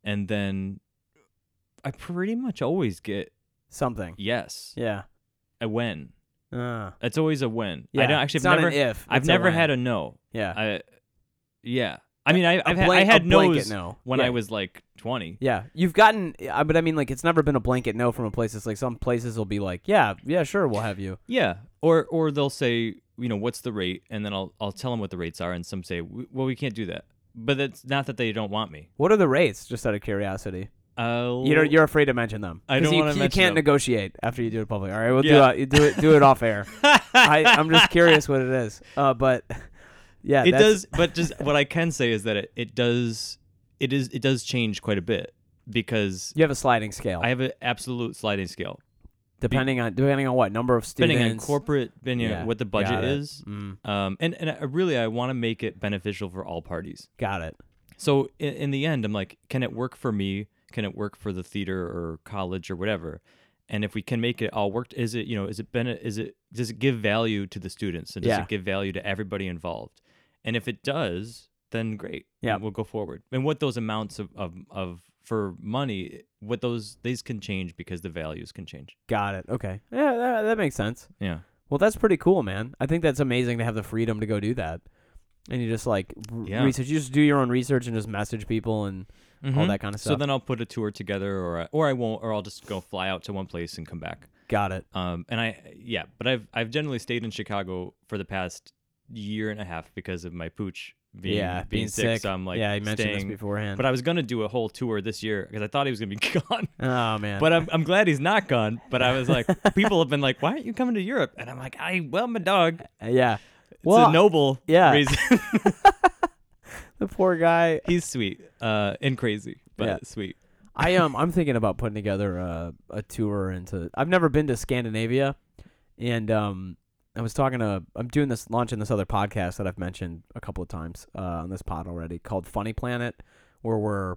And then I pretty much always get Something. yes. Yeah. A win. Uh, It's always a win. yeah. I don't actually it's I've not never an if. I've never when. had a no. Yeah. I yeah. I mean i've had, I blank- a had blanket no's no. when yeah. I was like 20. Yeah, you've gotten, uh, but I mean, like, it's never been a blanket no from a place. It's like some places will be like, yeah, yeah, sure, we'll have you. Yeah, or or they'll say, you know, what's the rate, and then I'll I'll tell them what the rates are, and some say, "W- well, we can't do that. But it's not that they don't want me. What are the rates? Just out of curiosity, Uh, you're you're afraid to mention them. I 'Cause don't you, wanna You mention can't them. negotiate after you do it publicly. All right, we'll Yeah. do it. Do it. Do it off air. I, I'm just curious what it is. Uh, but yeah, it does. But just what I can say is that it, it does it is it does change quite a bit because You have a sliding scale, I have an absolute sliding scale depending on depending on what number of students. depending on corporate, depending Yeah, on what the budget is, Mm, Um, and and I really I want to make it beneficial for all parties. got it. So in, in the end, I'm like, can it work for me? Can it work for the theater or college or whatever? And if we can make it all work, is it you know is it bene- is it does it give value to the students and does Yeah. it give value to everybody involved? And if it does, then great. Yeah. we'll go forward. And what those amounts of, of, of for money, what those these can change because the values can change. Got it. Okay. Yeah, that, that makes sense. Yeah. Well, that's pretty cool, man. I think that's amazing to have the freedom to go do that. And you just like r- Yeah. research. You just do your own research and just message people and all Mhm. that kind of stuff. So then I'll put a tour together, or I, or I won't, or I'll just go fly out to one place and come back. Got it. Um, and I, yeah, but I've I've generally stayed in Chicago for the past year and a half because of my pooch being yeah, being, sick, So I'm like yeah, you mentioned staying. this beforehand. But I was gonna do a whole tour this year because I thought he was gonna be gone. oh man. But I'm I'm glad he's not gone. But I was like, people have been like, why aren't you coming to Europe? And I'm like, I well, a dog. Uh, yeah. It's Well, a noble yeah. reason. the poor guy. he's sweet uh, and crazy, but Yeah. sweet. I um I'm thinking about putting together a a tour into. I've never been to Scandinavia, and um I was talking to. I'm doing this launching this other podcast that I've mentioned a couple of times uh, on this pod already called Funny Planet, where we're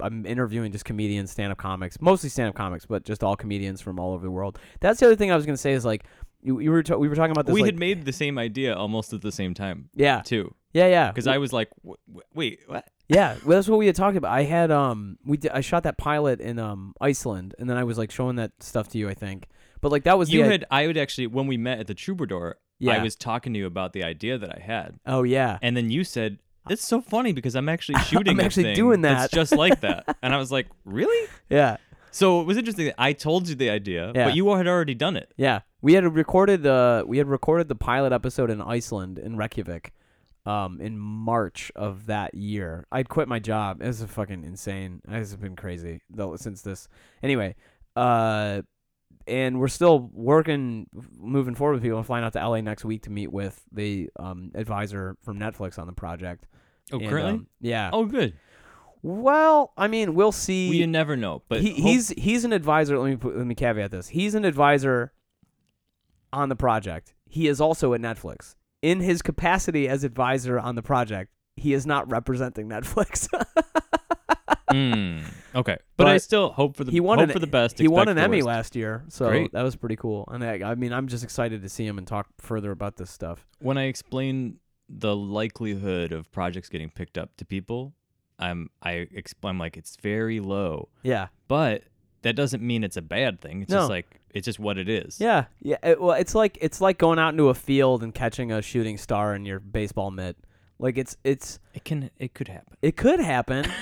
I'm interviewing just comedians, stand up comics, mostly stand up comics, but just all comedians from all over the world. That's the other thing I was gonna say is like you, you were we were talking about this. we like, had made the same idea almost at the same time yeah too, yeah yeah because I was like, w- w- wait, what? Yeah, well, that's what we had talked about. I had um, we did, I shot that pilot in um Iceland, and then I was like showing that stuff to you, I think. But like that was You the, had I would actually when we met at the Troubadour, Yeah. I was talking to you about the idea that I had, oh yeah, and then you said. It's so funny because I'm actually shooting. I'm actually doing that." just like that, and I was like, "Really?" yeah, So it was interesting. that I told you the idea, Yeah. but you had already done it. yeah. We had recorded the we had recorded the pilot episode in Iceland in Reykjavik, um, in March of that year. I'd quit my job. It was fucking insane. It has been crazy though since this. Anyway, uh. And we're still working, moving forward with people. I'm flying out to LA next week to meet with the um, advisor from Netflix on the project. Oh, And, currently? um, yeah. oh, good. Well, I mean, we'll see. Well, you never know, but he, hope- he's he's an advisor. Let me put, let me caveat this. He's an advisor on the project. He is also at Netflix. In his capacity as advisor on the project, he is not representing Netflix. Mm, okay, but, I still hope for the he won hope an for the best. he won an Emmy last year, so Great. that was pretty cool. And I, I mean, I'm just excited to see him and talk further about this stuff. When I explain the likelihood of projects getting picked up to people, I'm I explain like it's very low, Yeah, but that doesn't mean it's a bad thing. It's No. just like it's just what it is. yeah, yeah. It, well, it's like it's like going out into a field and catching a shooting star in your baseball mitt. Like it's it's it can it could happen. it could happen.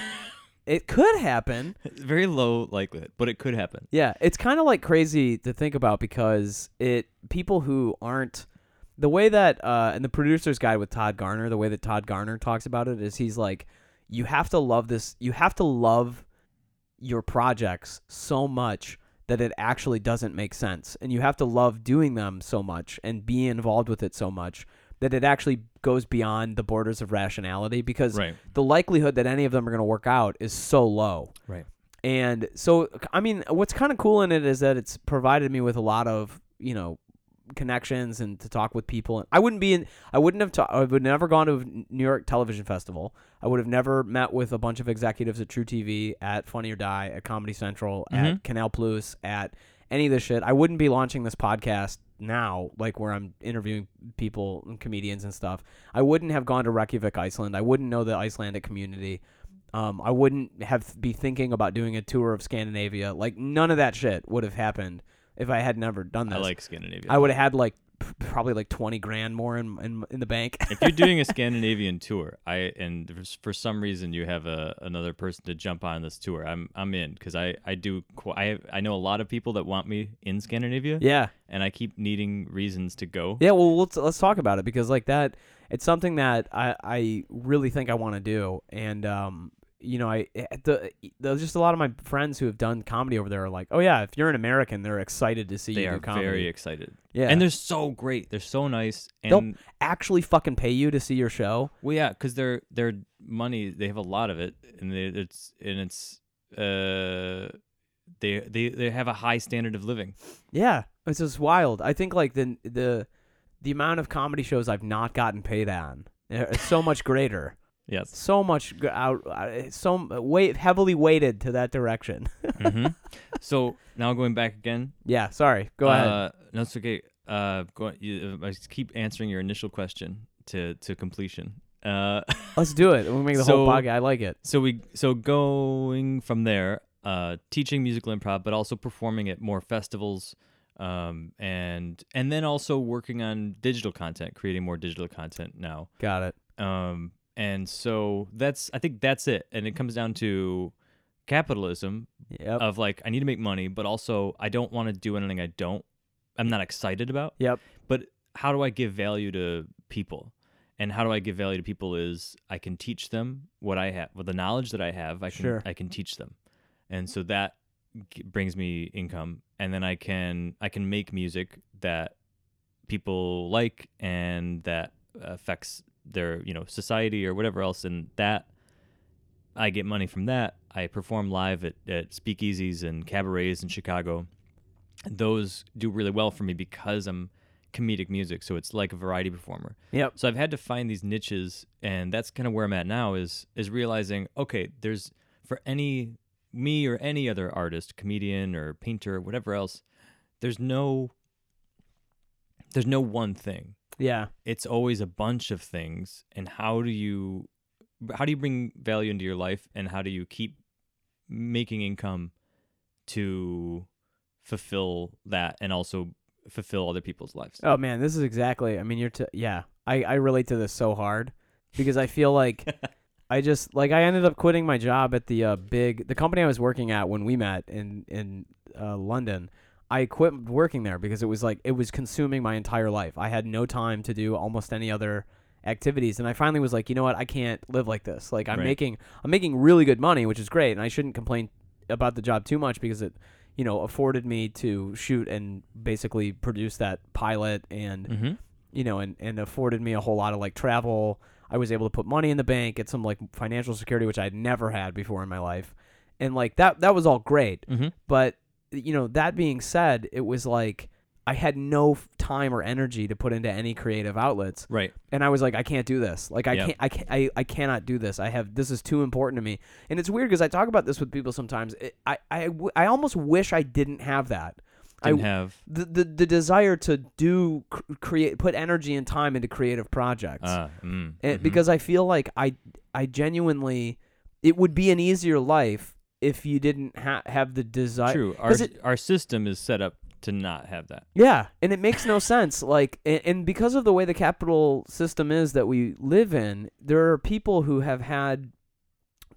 it could happen. Very low likelihood, but it could happen. Yeah, it's kind of like crazy to think about because it people who aren't the way that uh in the producer's guide with Todd Garner, the way that Todd Garner talks about it is he's like you have to love this you have to love your projects so much that it actually doesn't make sense and you have to love doing them so much and be involved with it so much that it actually goes beyond the borders of rationality because Right. the likelihood that any of them are going to work out is so low. Right. And so, I mean, what's kind of cool in it is that it's provided me with a lot of, you know, connections and to talk with people. And I wouldn't be in, I wouldn't have, ta- I would never gone to a New York Television Festival. I would have never met with a bunch of executives at truTV, at Funny or Die, at Comedy Central, Mhm. at Canal Plus, at any of this shit. I wouldn't be launching this podcast now, like where I'm interviewing people and comedians and stuff. I wouldn't have gone to Reykjavik, Iceland. I wouldn't know the Icelandic community. Um, I wouldn't have be thinking about doing a tour of Scandinavia. Like none of that shit would have happened if I had never done this. I like Scandinavia. I would have had like probably like twenty grand more in in, in the bank. if you're doing a Scandinavian tour, I and for some reason you have a another person to jump on this tour, I'm I'm in because I I do I I know a lot of people that want me in Scandinavia, yeah, and I keep needing reasons to go. yeah. Well, let's let's talk about it because like that, it's something that I I really think I want to do, and um, you know, I eh, the there's just a lot of my friends who have done comedy over there are like, oh yeah, if you're an American, they're excited to see They you are do comedy. very excited, yeah, and they're so great. They're so nice, And They'll- actually fucking pay you to see your show. well, yeah, because they're they're money. They have a lot of it, and they, it's and it's uh they they they have a high standard of living. Yeah, it's just wild. I think like the the the amount of comedy shows I've not gotten paid on is so much greater. Yes. So much g- out, uh, so weight heavily weighted to that direction. hmm So now going back again. yeah, sorry. Go ahead. Uh, no, it's okay. Uh, go. You, I keep answering your initial question to to completion. Uh, Let's do it. We'll make the whole podcast. I like it. so we so going from there, uh, teaching musical improv, but also performing at more festivals, um, and and then also working on digital content, creating more digital content now. Got it. Um, and so that's I think that's it, and it comes down to capitalism Yep. of like I need to make money, but also I don't want to do anything I don't I'm not excited about. Yep. But how do I give value to people? And how do I give value to people is I can teach them what I have, with the knowledge that I have. I can Sure. I can teach them, and so that g- brings me income, and then I can I can make music that people like and that affects their you know society or whatever else, and that I get money from that. I perform live at, at speakeasies and cabarets in Chicago. Those do really well for me because I'm comedic music, so it's like a variety performer. Yep. So I've had to find these niches, and that's kind of where I'm at now. Is is realizing okay, there's for any me or any other artist, comedian or painter, or whatever else, there's no there's no one thing Yeah. it's always a bunch of things and how do you how do you bring value into your life and how do you keep making income to fulfill that and also fulfill other people's lives Oh man, this is exactly. I mean, you're. T- yeah, I I relate to this so hard because I feel like I just like I ended up quitting my job at the uh, big the company I was working at when we met in in uh, London. I quit working there because it was like it was consuming my entire life. I had no time to do almost any other activities and I finally was like, you know what? I can't live like this. Like I'm Right. making I'm making really good money, which is great, and I shouldn't complain about the job too much because it you know afforded me to shoot and basically produce that pilot and mm-hmm. you know, and, and afforded me a whole lot of like travel. I was able to put money in the bank, get some like financial security, which I'd never had before in my life. And like that, that was all great. Mm-hmm. But, you know, that being said, it was like I had no time or energy to put into any creative outlets. right And I was like, I can't do this. Like, I Yep. can't, I can't, I, I cannot do this. I have, this is too important to me. And it's weird because I talk about this with people sometimes. It, I almost wish I didn't have that. I, didn't have the, the the desire to do cr- create put energy and time into creative projects uh, mm, And- mhm. because I feel like I I genuinely it would be an easier life if you didn't ha- have the desire true. Our, it- our system is set up to not have that. Yeah and it makes no sense like and, and because of the way the capital system is that we live in there are people who have had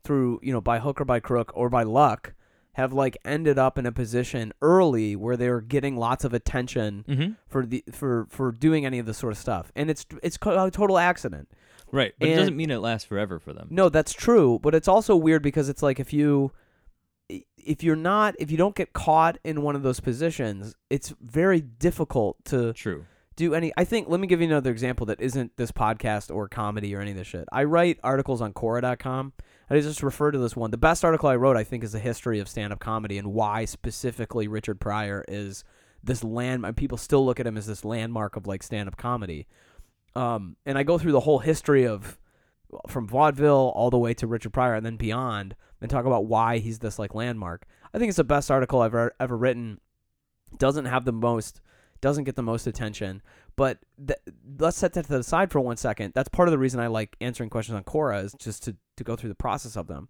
through you know by hook or by crook or by luck have like ended up in a position early where they're getting lots of attention mm-hmm. for the for for doing any of this sort of stuff. And it's it's a total accident. Right but it doesn't mean it lasts forever for them. No that's true but it's also weird because it's like if you if you're not if you don't get caught in one of those positions it's very difficult to true. do any i think let me give you another example that isn't this podcast or comedy or any of this shit. I write articles on Quora.com. i just refer to this one. The best article i wrote i think is the history of stand-up comedy and why specifically richard pryor is this landmark people still look at him as this landmark of like stand-up comedy. Um, and i go through the whole history of from vaudeville all the way to richard pryor and then beyond and talk about why he's this like landmark i think it's the best article i've ever, ever written doesn't have the most doesn't get the most attention. But th- let's set that to the side for one second. That's part of the reason I like answering questions on Quora is just to to go through the process of them.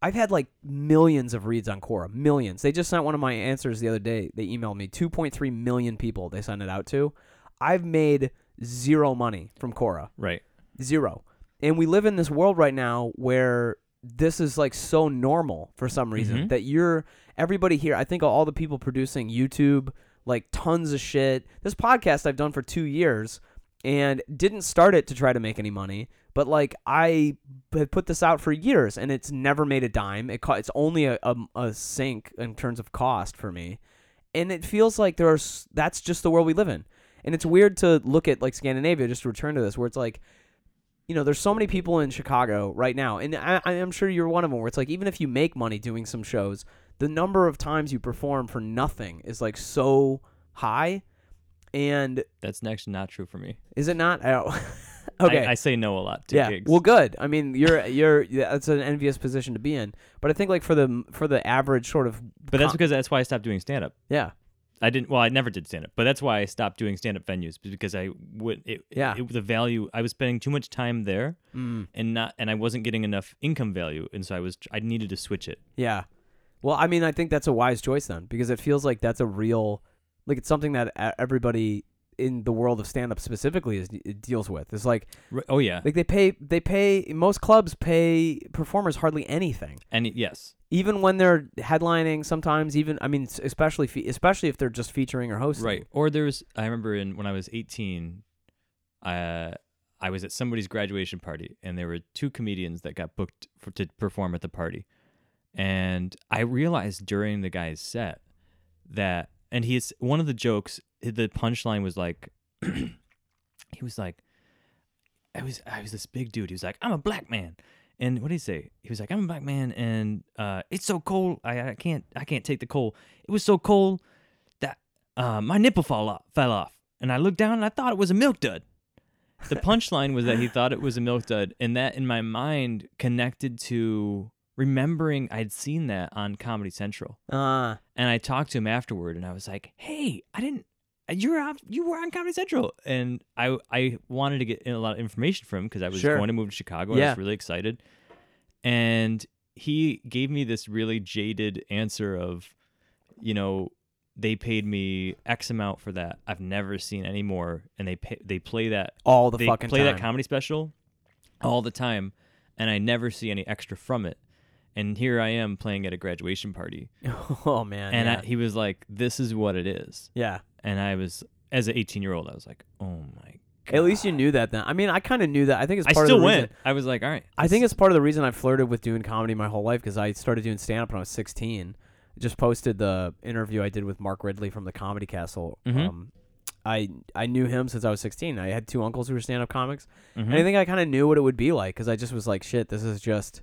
I've had like millions of reads on Quora, millions. They just sent one of my answers the other day. They emailed me 2.3 million people. They sent it out to. I've made zero money from Quora, Right. zero. And we live in this world right now where this is like so normal for some reason Mhm. that you're everybody here. I think all the people producing YouTube, like tons of shit. This podcast I've done for two years and didn't start it to try to make any money, but like I have put this out for years and it's never made a dime. It co- it's only a, a a sink in terms of cost for me, and it feels like there's that's just the world we live in. And it's weird to look at like Scandinavia just to return to this, where it's like you know, there's so many people in Chicago right now, and I, I am sure you're one of them. Where it's like, even if you make money doing some shows, the number of times you perform for nothing is like so high. And That's actually not true for me. is it not? Oh. okay, I, I say no a lot to yeah. gigs. Well, good. I mean, you're you're yeah, that's an envious position to be in. But I think like for the for the average sort of but that's com- because that's why I stopped doing stand up. yeah I didn't. Well, I never did stand up, but that's why I stopped doing stand up venues because I would. It, Yeah. It, the value I was spending too much time there, mm, and not, and I wasn't getting enough income value, and so I was. I needed to switch it. yeah. Well, I mean, I think that's a wise choice then because it feels like that's a real like it's something that everybody in the world of stand up specifically is it deals with. It's like Oh yeah. Like they pay, they pay. Most clubs pay performers hardly anything, And yes. even when they're headlining. Sometimes, even I mean, especially fe- especially if they're just featuring or hosting. Right. Or there's. I remember in when I was 18, uh, I was at somebody's graduation party, and there were two comedians that got booked for, to perform at the party, and I realized during the guy's set that, and he's one of the jokes. The punchline was like, he was like, I was I was this big dude. He was like, I'm a black man. And what did he say? He was like, I'm a black man, and uh, it's so cold. I, I can't I can't take the cold. It was so cold that uh, my nipple fall off, fell off, and I looked down and I thought it was a milk dud. The punchline was that he thought it was a milk dud, and that in my mind connected to remembering I'd seen that on Comedy Central, Uh, and I talked to him afterward, and I was like, "Hey, I didn't." You were on, you were on Comedy Central, and I I wanted to get a lot of information from him because I was Sure. going to move to Chicago. I Yeah. was really excited, and he gave me this really jaded answer of, you know, they paid me X amount for that. I've never seen any more, and they pay, they play that all the they fucking play time. that comedy special all the time, and I never see any extra from it. And here I am playing at a graduation party, oh man. and yeah. I, he was like, "This is what it is," yeah. and I was, as an 18 year old, I was like, "Oh my." God. At least you knew that then. I mean, I kind of knew that. I think it's I part still of the went. reason. I was like, "All right." I think it's part of the reason I flirted with doing comedy my whole life because I started doing stand up when I was 16. I just posted the interview I did with Mark Ridley from the Comedy Castle. Mhm. Um, I I knew him since I was 16. I had two uncles who were stand up comics. Mhm. And I think I kind of knew what it would be like because I just was like, shit, this is just,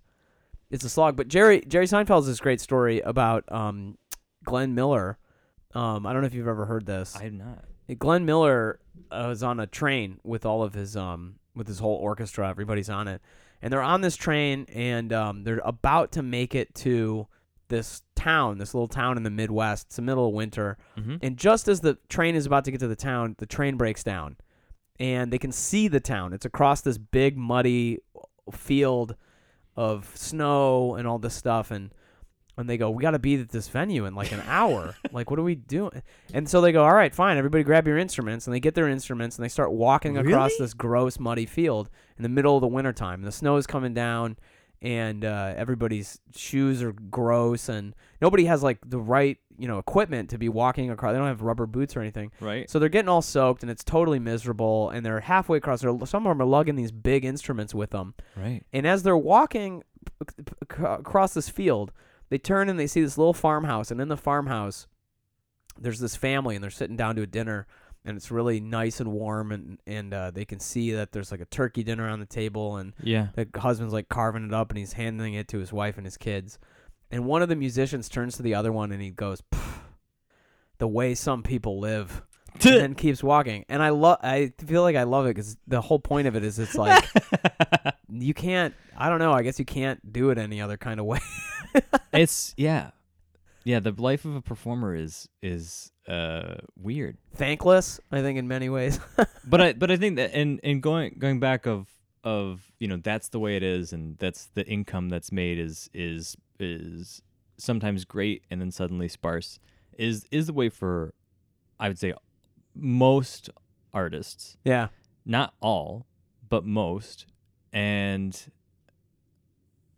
it's a slog. But Jerry Jerry Seinfeld has this great story about um, Glenn Miller. Um, I don't know if you've ever heard this. I have not. Glenn Miller uh, was on a train with all of his um with his whole orchestra. Everybody's on it, and they're on this train, and um, they're about to make it to this town, this little town in the Midwest. It's the middle of winter, Mm-hmm. and just as the train is about to get to the town, the train breaks down, and they can see the town. It's across this big muddy field of snow and all this stuff, and and they go, "We got to be at this venue in like an hour. like, what are we doing?" And so they go, "All right, fine. Everybody, grab your instruments." And they get their instruments and they start walking across this gross, muddy field in the middle of the wintertime. The snow is coming down, and uh, everybody's shoes are gross, and nobody has like the right, you know, equipment to be walking across. They don't have rubber boots or anything. Right. So they're getting all soaked, and it's totally miserable. And they're halfway across. They're, some of them are lugging these big instruments with them. Right. And as they're walking ac- across this field, they turn and they see this little farmhouse. And in the farmhouse, there's this family, and they're sitting down to a dinner, and it's really nice and warm. And and uh, they can see that there's like a turkey dinner on the table, and Yeah. the husband's like carving it up, and he's handing it to his wife and his kids. And one of the musicians turns to the other one, and he goes, "The way some people live." and then keeps walking. And I love. I feel like I love it because the whole point of it is it's like you can't. I don't know. I guess you can't do it any other kind of way. it's yeah. yeah, the life of a performer is is uh weird. Thankless, I think, in many ways. but I but I think that and and going going back of of you know that's the way it is and that's the income that's made is is is sometimes great and then suddenly sparse is is the way for I would say most artists yeah. not all but most and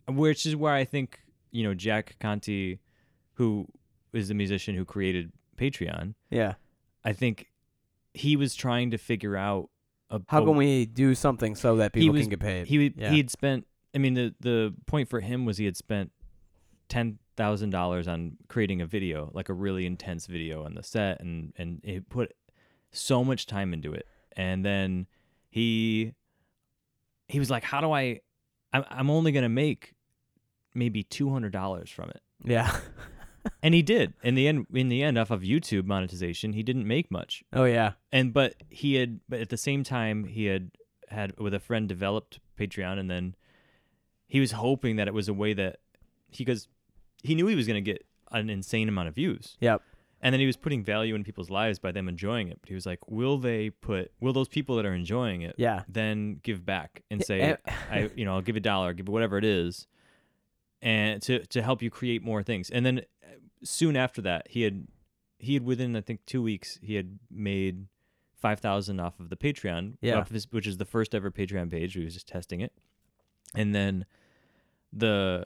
which is where I think you know Jack Conte who is the musician who created Patreon Yeah. I think he was trying to figure out a, How a- can we do something so that people was- can get paid? he would- yeah. he had spent I mean the the point for him was he had spent ten thousand dollars on creating a video, like a really intense video on the set and and he put so much time into it. And then he he was like, How do I I'm I'm only gonna make maybe two hundred dollars from it. yeah. And he did. In the end in the end off of YouTube monetization, he didn't make much. oh yeah. and but he had but at the same time he had had with a friend developed patreon and then he was hoping that it was a way that he goes he knew he was going to get an insane amount of views Yep. and then he was putting value in people's lives by them enjoying it but he was like will they put will those people that are enjoying it Yeah. then give back and say Eh, i you know i'll give a dollar give whatever it is and to to help you create more things and then soon after that he had he had within i think two weeks he had made 5000 off of the patreon Yeah. off of his- which is the first ever patreon page he was just testing it and then the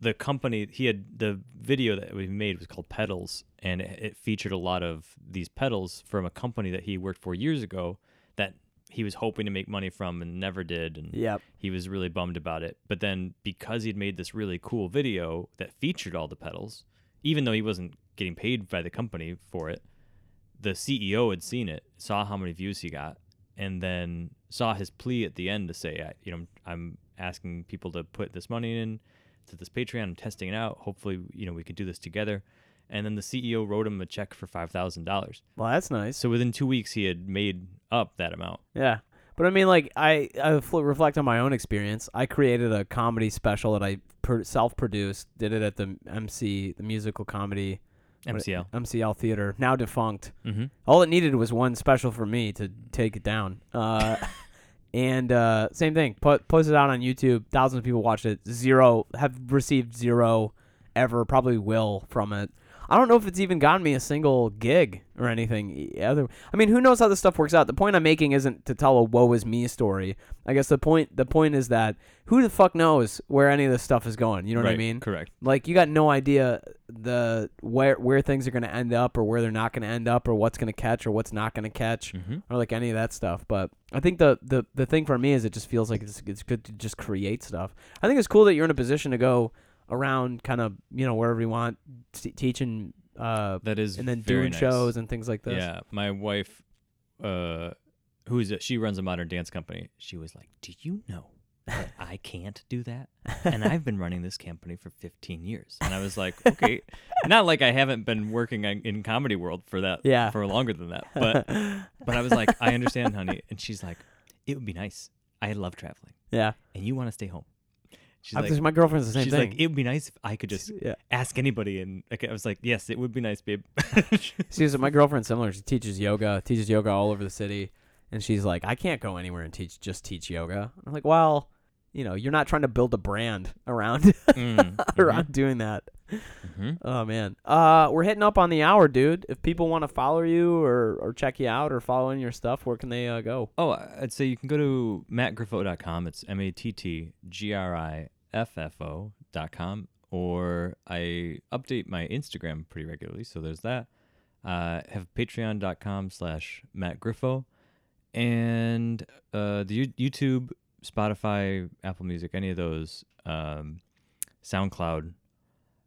the company he had the video that we made was called pedals and it, it featured a lot of these pedals from a company that he worked for years ago that he was hoping to make money from and never did and Yep. he was really bummed about it but then because he'd made this really cool video that featured all the pedals even though he wasn't getting paid by the company for it the ceo had seen it saw how many views he got and then saw his plea at the end to say I, you know i'm asking people to put this money in to this patreon i'm testing it out hopefully you know we can do this together and then the ceo wrote him a check for $5000 Well, that's nice. so within two weeks he had made up that amount Yeah. But I mean, like, I, I fl- reflect on my own experience. I created a comedy special that I per- self produced, did it at the MC, the musical comedy mcl MCL Theater, now defunct. mm-hmm. All it needed was one special for me to take it down. Uh, and uh, same thing, put posted out on YouTube. Thousands of people watched it. Zero have received zero ever. Probably will from it. I don't know if it's even gotten me a single gig or anything. Other, I mean, who knows how this stuff works out? The point I'm making isn't to tell a "woe is me" story. I guess the point the point is that who the fuck knows where any of this stuff is going? You know what I Right, mean? correct like you got no idea the where where things are going to end up or where they're not going to end up or what's going to catch or what's not going to catch mm-hmm. or like any of that stuff but i think the the the thing for me is it just feels like it's, it's good to just create stuff i think it's cool that you're in a position to go around kind of you know wherever you want t- teaching uh That is and then doing nice. shows and things like this Yeah, my wife, uh, who's a, she runs a modern dance company. She was like, "Do you know that I can't do that?" And I've been running this company for 15 years. And I was like, "Okay, not like I haven't been working in comedy world for that Yeah. for longer than that, but but I was like, I understand, honey." And she's like, "It would be nice. I love traveling, yeah and you want to stay home." She's like, my girlfriend's the same she's thing like, "It would be nice if I could just yeah ask anybody." And like, I was like, "Yes, it would be nice, babe." See, so my girlfriend's similar. She teaches yoga, teaches yoga all over the city, and she's like, I can't go anywhere and teach just teach yoga. I'm like, well, you know, you're not trying to build a brand around Mm, around doing that. hmm Oh man, uh, we're hitting up on the hour, dude. If people want to follow you or or check you out or follow in your stuff, where can they uh, go? Oh, I'd say you can go to mattgriffo.com. It's M A T T G R I F F Or I update my Instagram pretty regularly. So there's that. Uh, have patreon.com slash mattgriffo. And uh, the U- YouTube, Spotify, Apple Music, any of those, um, SoundCloud.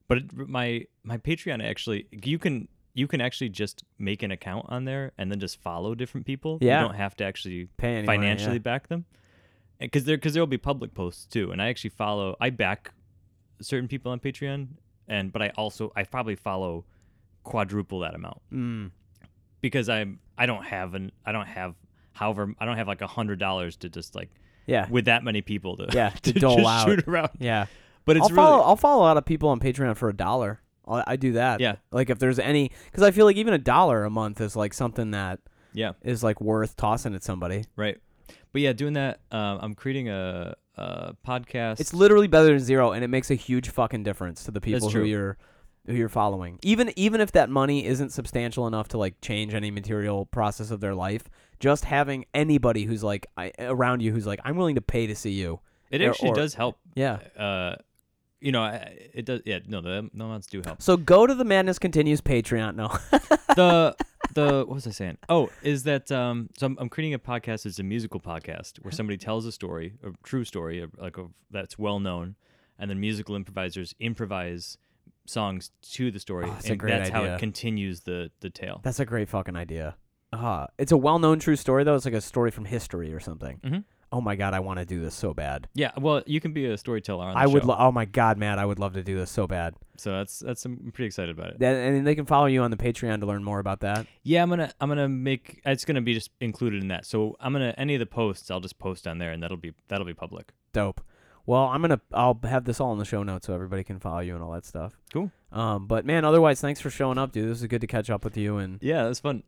But it, my my Patreon actually, you can you can actually just make an account on there and then just follow different people. Yeah. You don't have to actually Pay any money, financially yeah. back them because there because there will be public posts too and i actually follow i back certain people on patreon and but i also i probably follow quadruple that amount Mm. because i'm i don't have an i don't have however i don't have like a hundred dollars to just like Yeah, with that many people to Yeah, to to dole out. shoot around yeah. but it's I'll really follow. I'll follow a lot of people on Patreon for a dollar. I, I do that. Yeah. Like if there's any, because I feel like even a dollar a month is like something that Yeah. is like worth tossing at somebody. Right. But yeah, doing that, um, I'm creating a, a podcast. It's literally better than zero, and it makes a huge fucking difference to the people who true. you're who you're following. Even even if that money isn't substantial enough to like change any material process of their life, just having anybody who's like I, around you who's like I'm willing to pay to see you. it or- actually or- does help. Yeah. Uh, you know, I- it does. Yeah, no, the the amounts do help. So go to the Madness Continues Patreon. No. the the what was I saying? Oh, is that um? So I'm, I'm creating a podcast. It's a musical podcast where somebody tells a story, a true story, like of that's well known, and then musical improvisers improvise songs to the story, Oh, that's a and that's how it continues the the tale. That's a great fucking idea. Uh, it's a well-known true story though. It's like a story from history or something. Mhm. Oh my god, I want to do this so bad. Yeah, well, you can be a storyteller on the I would. Lo- oh my god, Matt, I would love to do this so bad. so that's that's I'm pretty excited about it. And they can follow you on the Patreon to learn more about that. Yeah, I'm gonna I'm gonna make it's gonna be just included in that. So I'm gonna any of the posts I'll just post on there, and that'll be that'll be public. Dope. Well, I'm gonna I'll have this all in the show notes so everybody can follow you and all that stuff. Cool. Um, but man, otherwise, thanks for showing up, dude. This is good to catch up with you and Yeah, that's fun.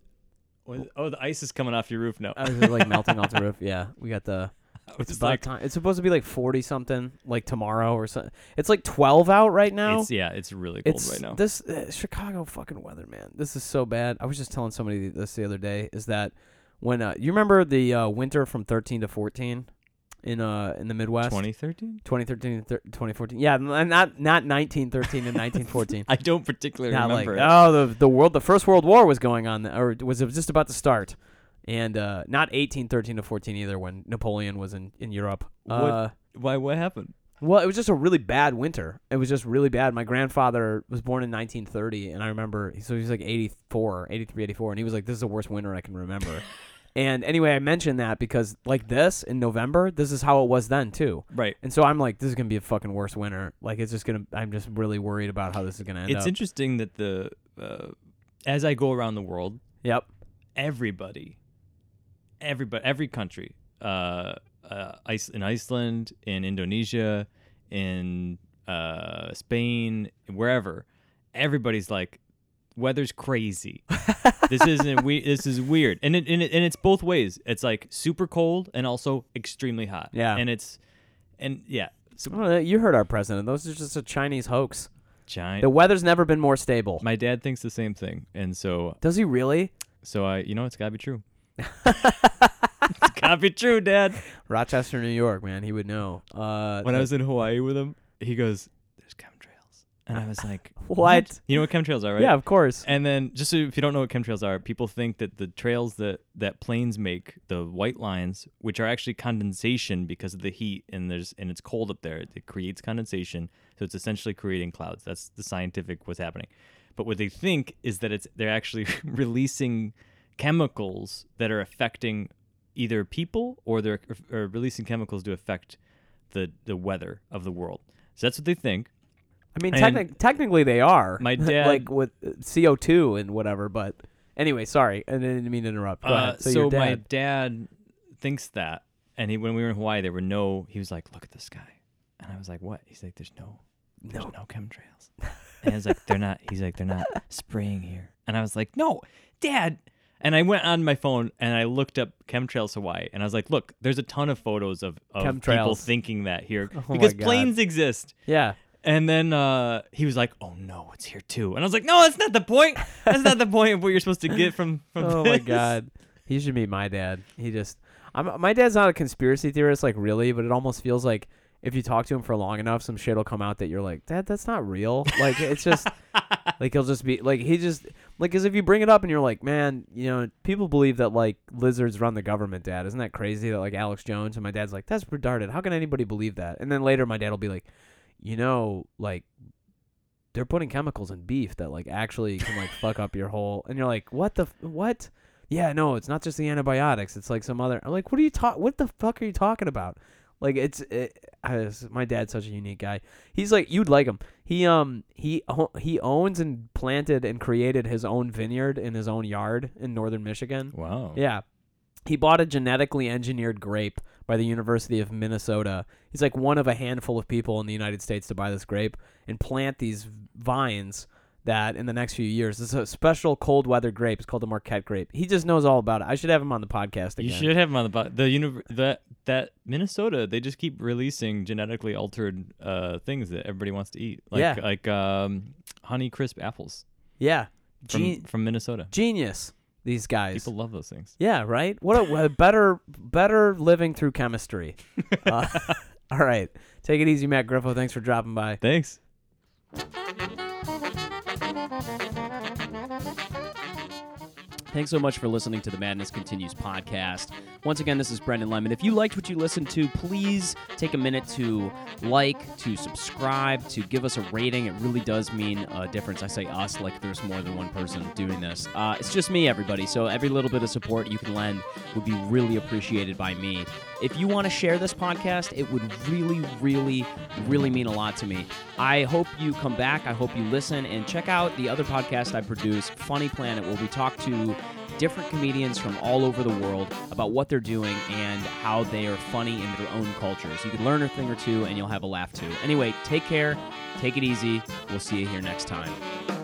What- Oh, the ice is coming off your roof now. I was like melting off the roof. Yeah, we got the. It's about like, time. It's supposed to be like forty something, like tomorrow or something. It's like twelve out right now. it's yeah, it's really cold It's right now. this uh, Chicago fucking weather, man. This is so bad. I was just telling somebody this the other day. Is that when uh, you remember the uh, winter from thirteen to fourteen in uh in the Midwest? 2013. 2013 thir- 2014. Yeah, n- not not 1913 and 1914. I don't particularly not like remember. it. oh the the world the first world war was going on th- or was it was just about to start. And uh, not 1813 to 14 either when Napoleon was in in Europe. What- Uh, Why? What happened? well, it was just a really bad winter. It was just really bad. My grandfather was born in 1930, and I remember, so he was like 84, 83, 84, and he was like, this is the worst winter I can remember. and anyway, I mentioned that because, like this in November, this is how it was then, too. Right. And so I'm like, this is going to be a fucking worse winter. Like, it's just going to, I'm just really worried about how this is going to end It's up. interesting that the uh, as I go around the world, yep. everybody, everybody, every country, uh, uh, Ice, in Iceland, in Indonesia, in uh, Spain, wherever, everybody's like, weather's crazy. this isn't we. This is weird, and it, and it and it's both ways. It's like super cold and also extremely hot. Yeah. and it's and yeah. So Well, you heard our president. Those are just a Chinese hoax. giant. The weather's never been more stable. My dad thinks the same thing, and so Does he really? so I you know it's gotta be true. it's gotta be true, Dad. Rochester, New York, man. He would know. Uh, When I was in Hawaii with him, he goes, and I was like, What? You know what chemtrails are, right? Yeah, of course. And then, just so if you don't know what chemtrails are, people think that the trails that that planes make, the white lines, which are actually condensation because of the heat, and there's and it's cold up there, it creates condensation. So it's essentially creating clouds. That's the scientific what's happening. But what they think is that it's they're actually releasing chemicals that are affecting either people or they're or releasing chemicals to affect the the weather of the world. So that's what they think. I mean, technic- technically they are. My dad- like with CO two and whatever. But anyway, sorry, I didn't mean to interrupt. Uh. So, so your my dad. dad thinks that, and he when we were in Hawaii, there were no. He was like, "Look at the sky," and I was like, "What?" He's like, "There's no, there's No. no, chemtrails." and I was like, "They're not." He's like, "They're not spraying here," and I was like, "No, Dad." And I went on my phone and I looked up chemtrails Hawaii, and I was like, "Look, there's a ton of photos of, of people thinking that here Oh because planes exist." yeah. And then uh, he was like, "Oh no, it's here too." And I was like, "No, that's not the point. That's not the point of what you're supposed to get from from." Oh my god. He should meet my dad. He just I'm my dad's not a conspiracy theorist like really, but it almost feels like if you talk to him for long enough, some shit will come out that you're like, Dad, that's not real. Like it's just like he'll just be like he just like as if you bring it up and you're like, man, you know, people believe that like lizards run the government, Dad. Isn't that crazy that like Alex Jones and my dad's like, that's retarded. How can anybody believe that? And then later my dad will be like, you know, like they're putting chemicals in beef that like actually can like fuck up your whole and you're like what the f- what? Yeah no it's not just the antibiotics it's like some other i'm like what are you talk what the fuck are you talking about? Like it's it, was- my dad's such a unique guy. He's like you'd like him. He um he he owns and planted and created his own vineyard in his own yard in northern michigan. Wow. yeah. He bought a genetically engineered grape by the University of Minnesota. He's like one of a handful of people in the United States to buy this grape and plant these vines that in the next few years. It's a special cold weather grape. It's called the Marquette grape. He just knows all about it. I should have him on the podcast again. You should have him on the po- the univ- that that Minnesota. They just keep releasing genetically altered uh, things that everybody wants to eat, like Yeah. like um, honey crisp apples Yeah. from Gen- from Minnesota. genius. These guys. People love those things. Yeah, right. What a, a better better living through chemistry. Uh, all right, take it easy, Matt Griffo. Thanks for dropping by. Thanks. Thanks so much for listening to the Madness Continues podcast. Once again, this is Brendan Lemon. If you liked what you listened to, please take a minute to like, to subscribe, to give us a rating. It really does mean a difference. I say us like there's more than one person doing this. Uh, it's just me, everybody. So every little bit of support you can lend would be really appreciated by me. If you want to share this podcast, it would really, really, really mean a lot to me. I hope you come back. I hope you listen and check out the other podcast I produce, Funny Planet, where we talk to different comedians from all over the world about what they're doing and how they are funny in their own cultures. You can learn a thing or two and you'll have a laugh too. Anyway, take care, take it easy. We'll see you here next time.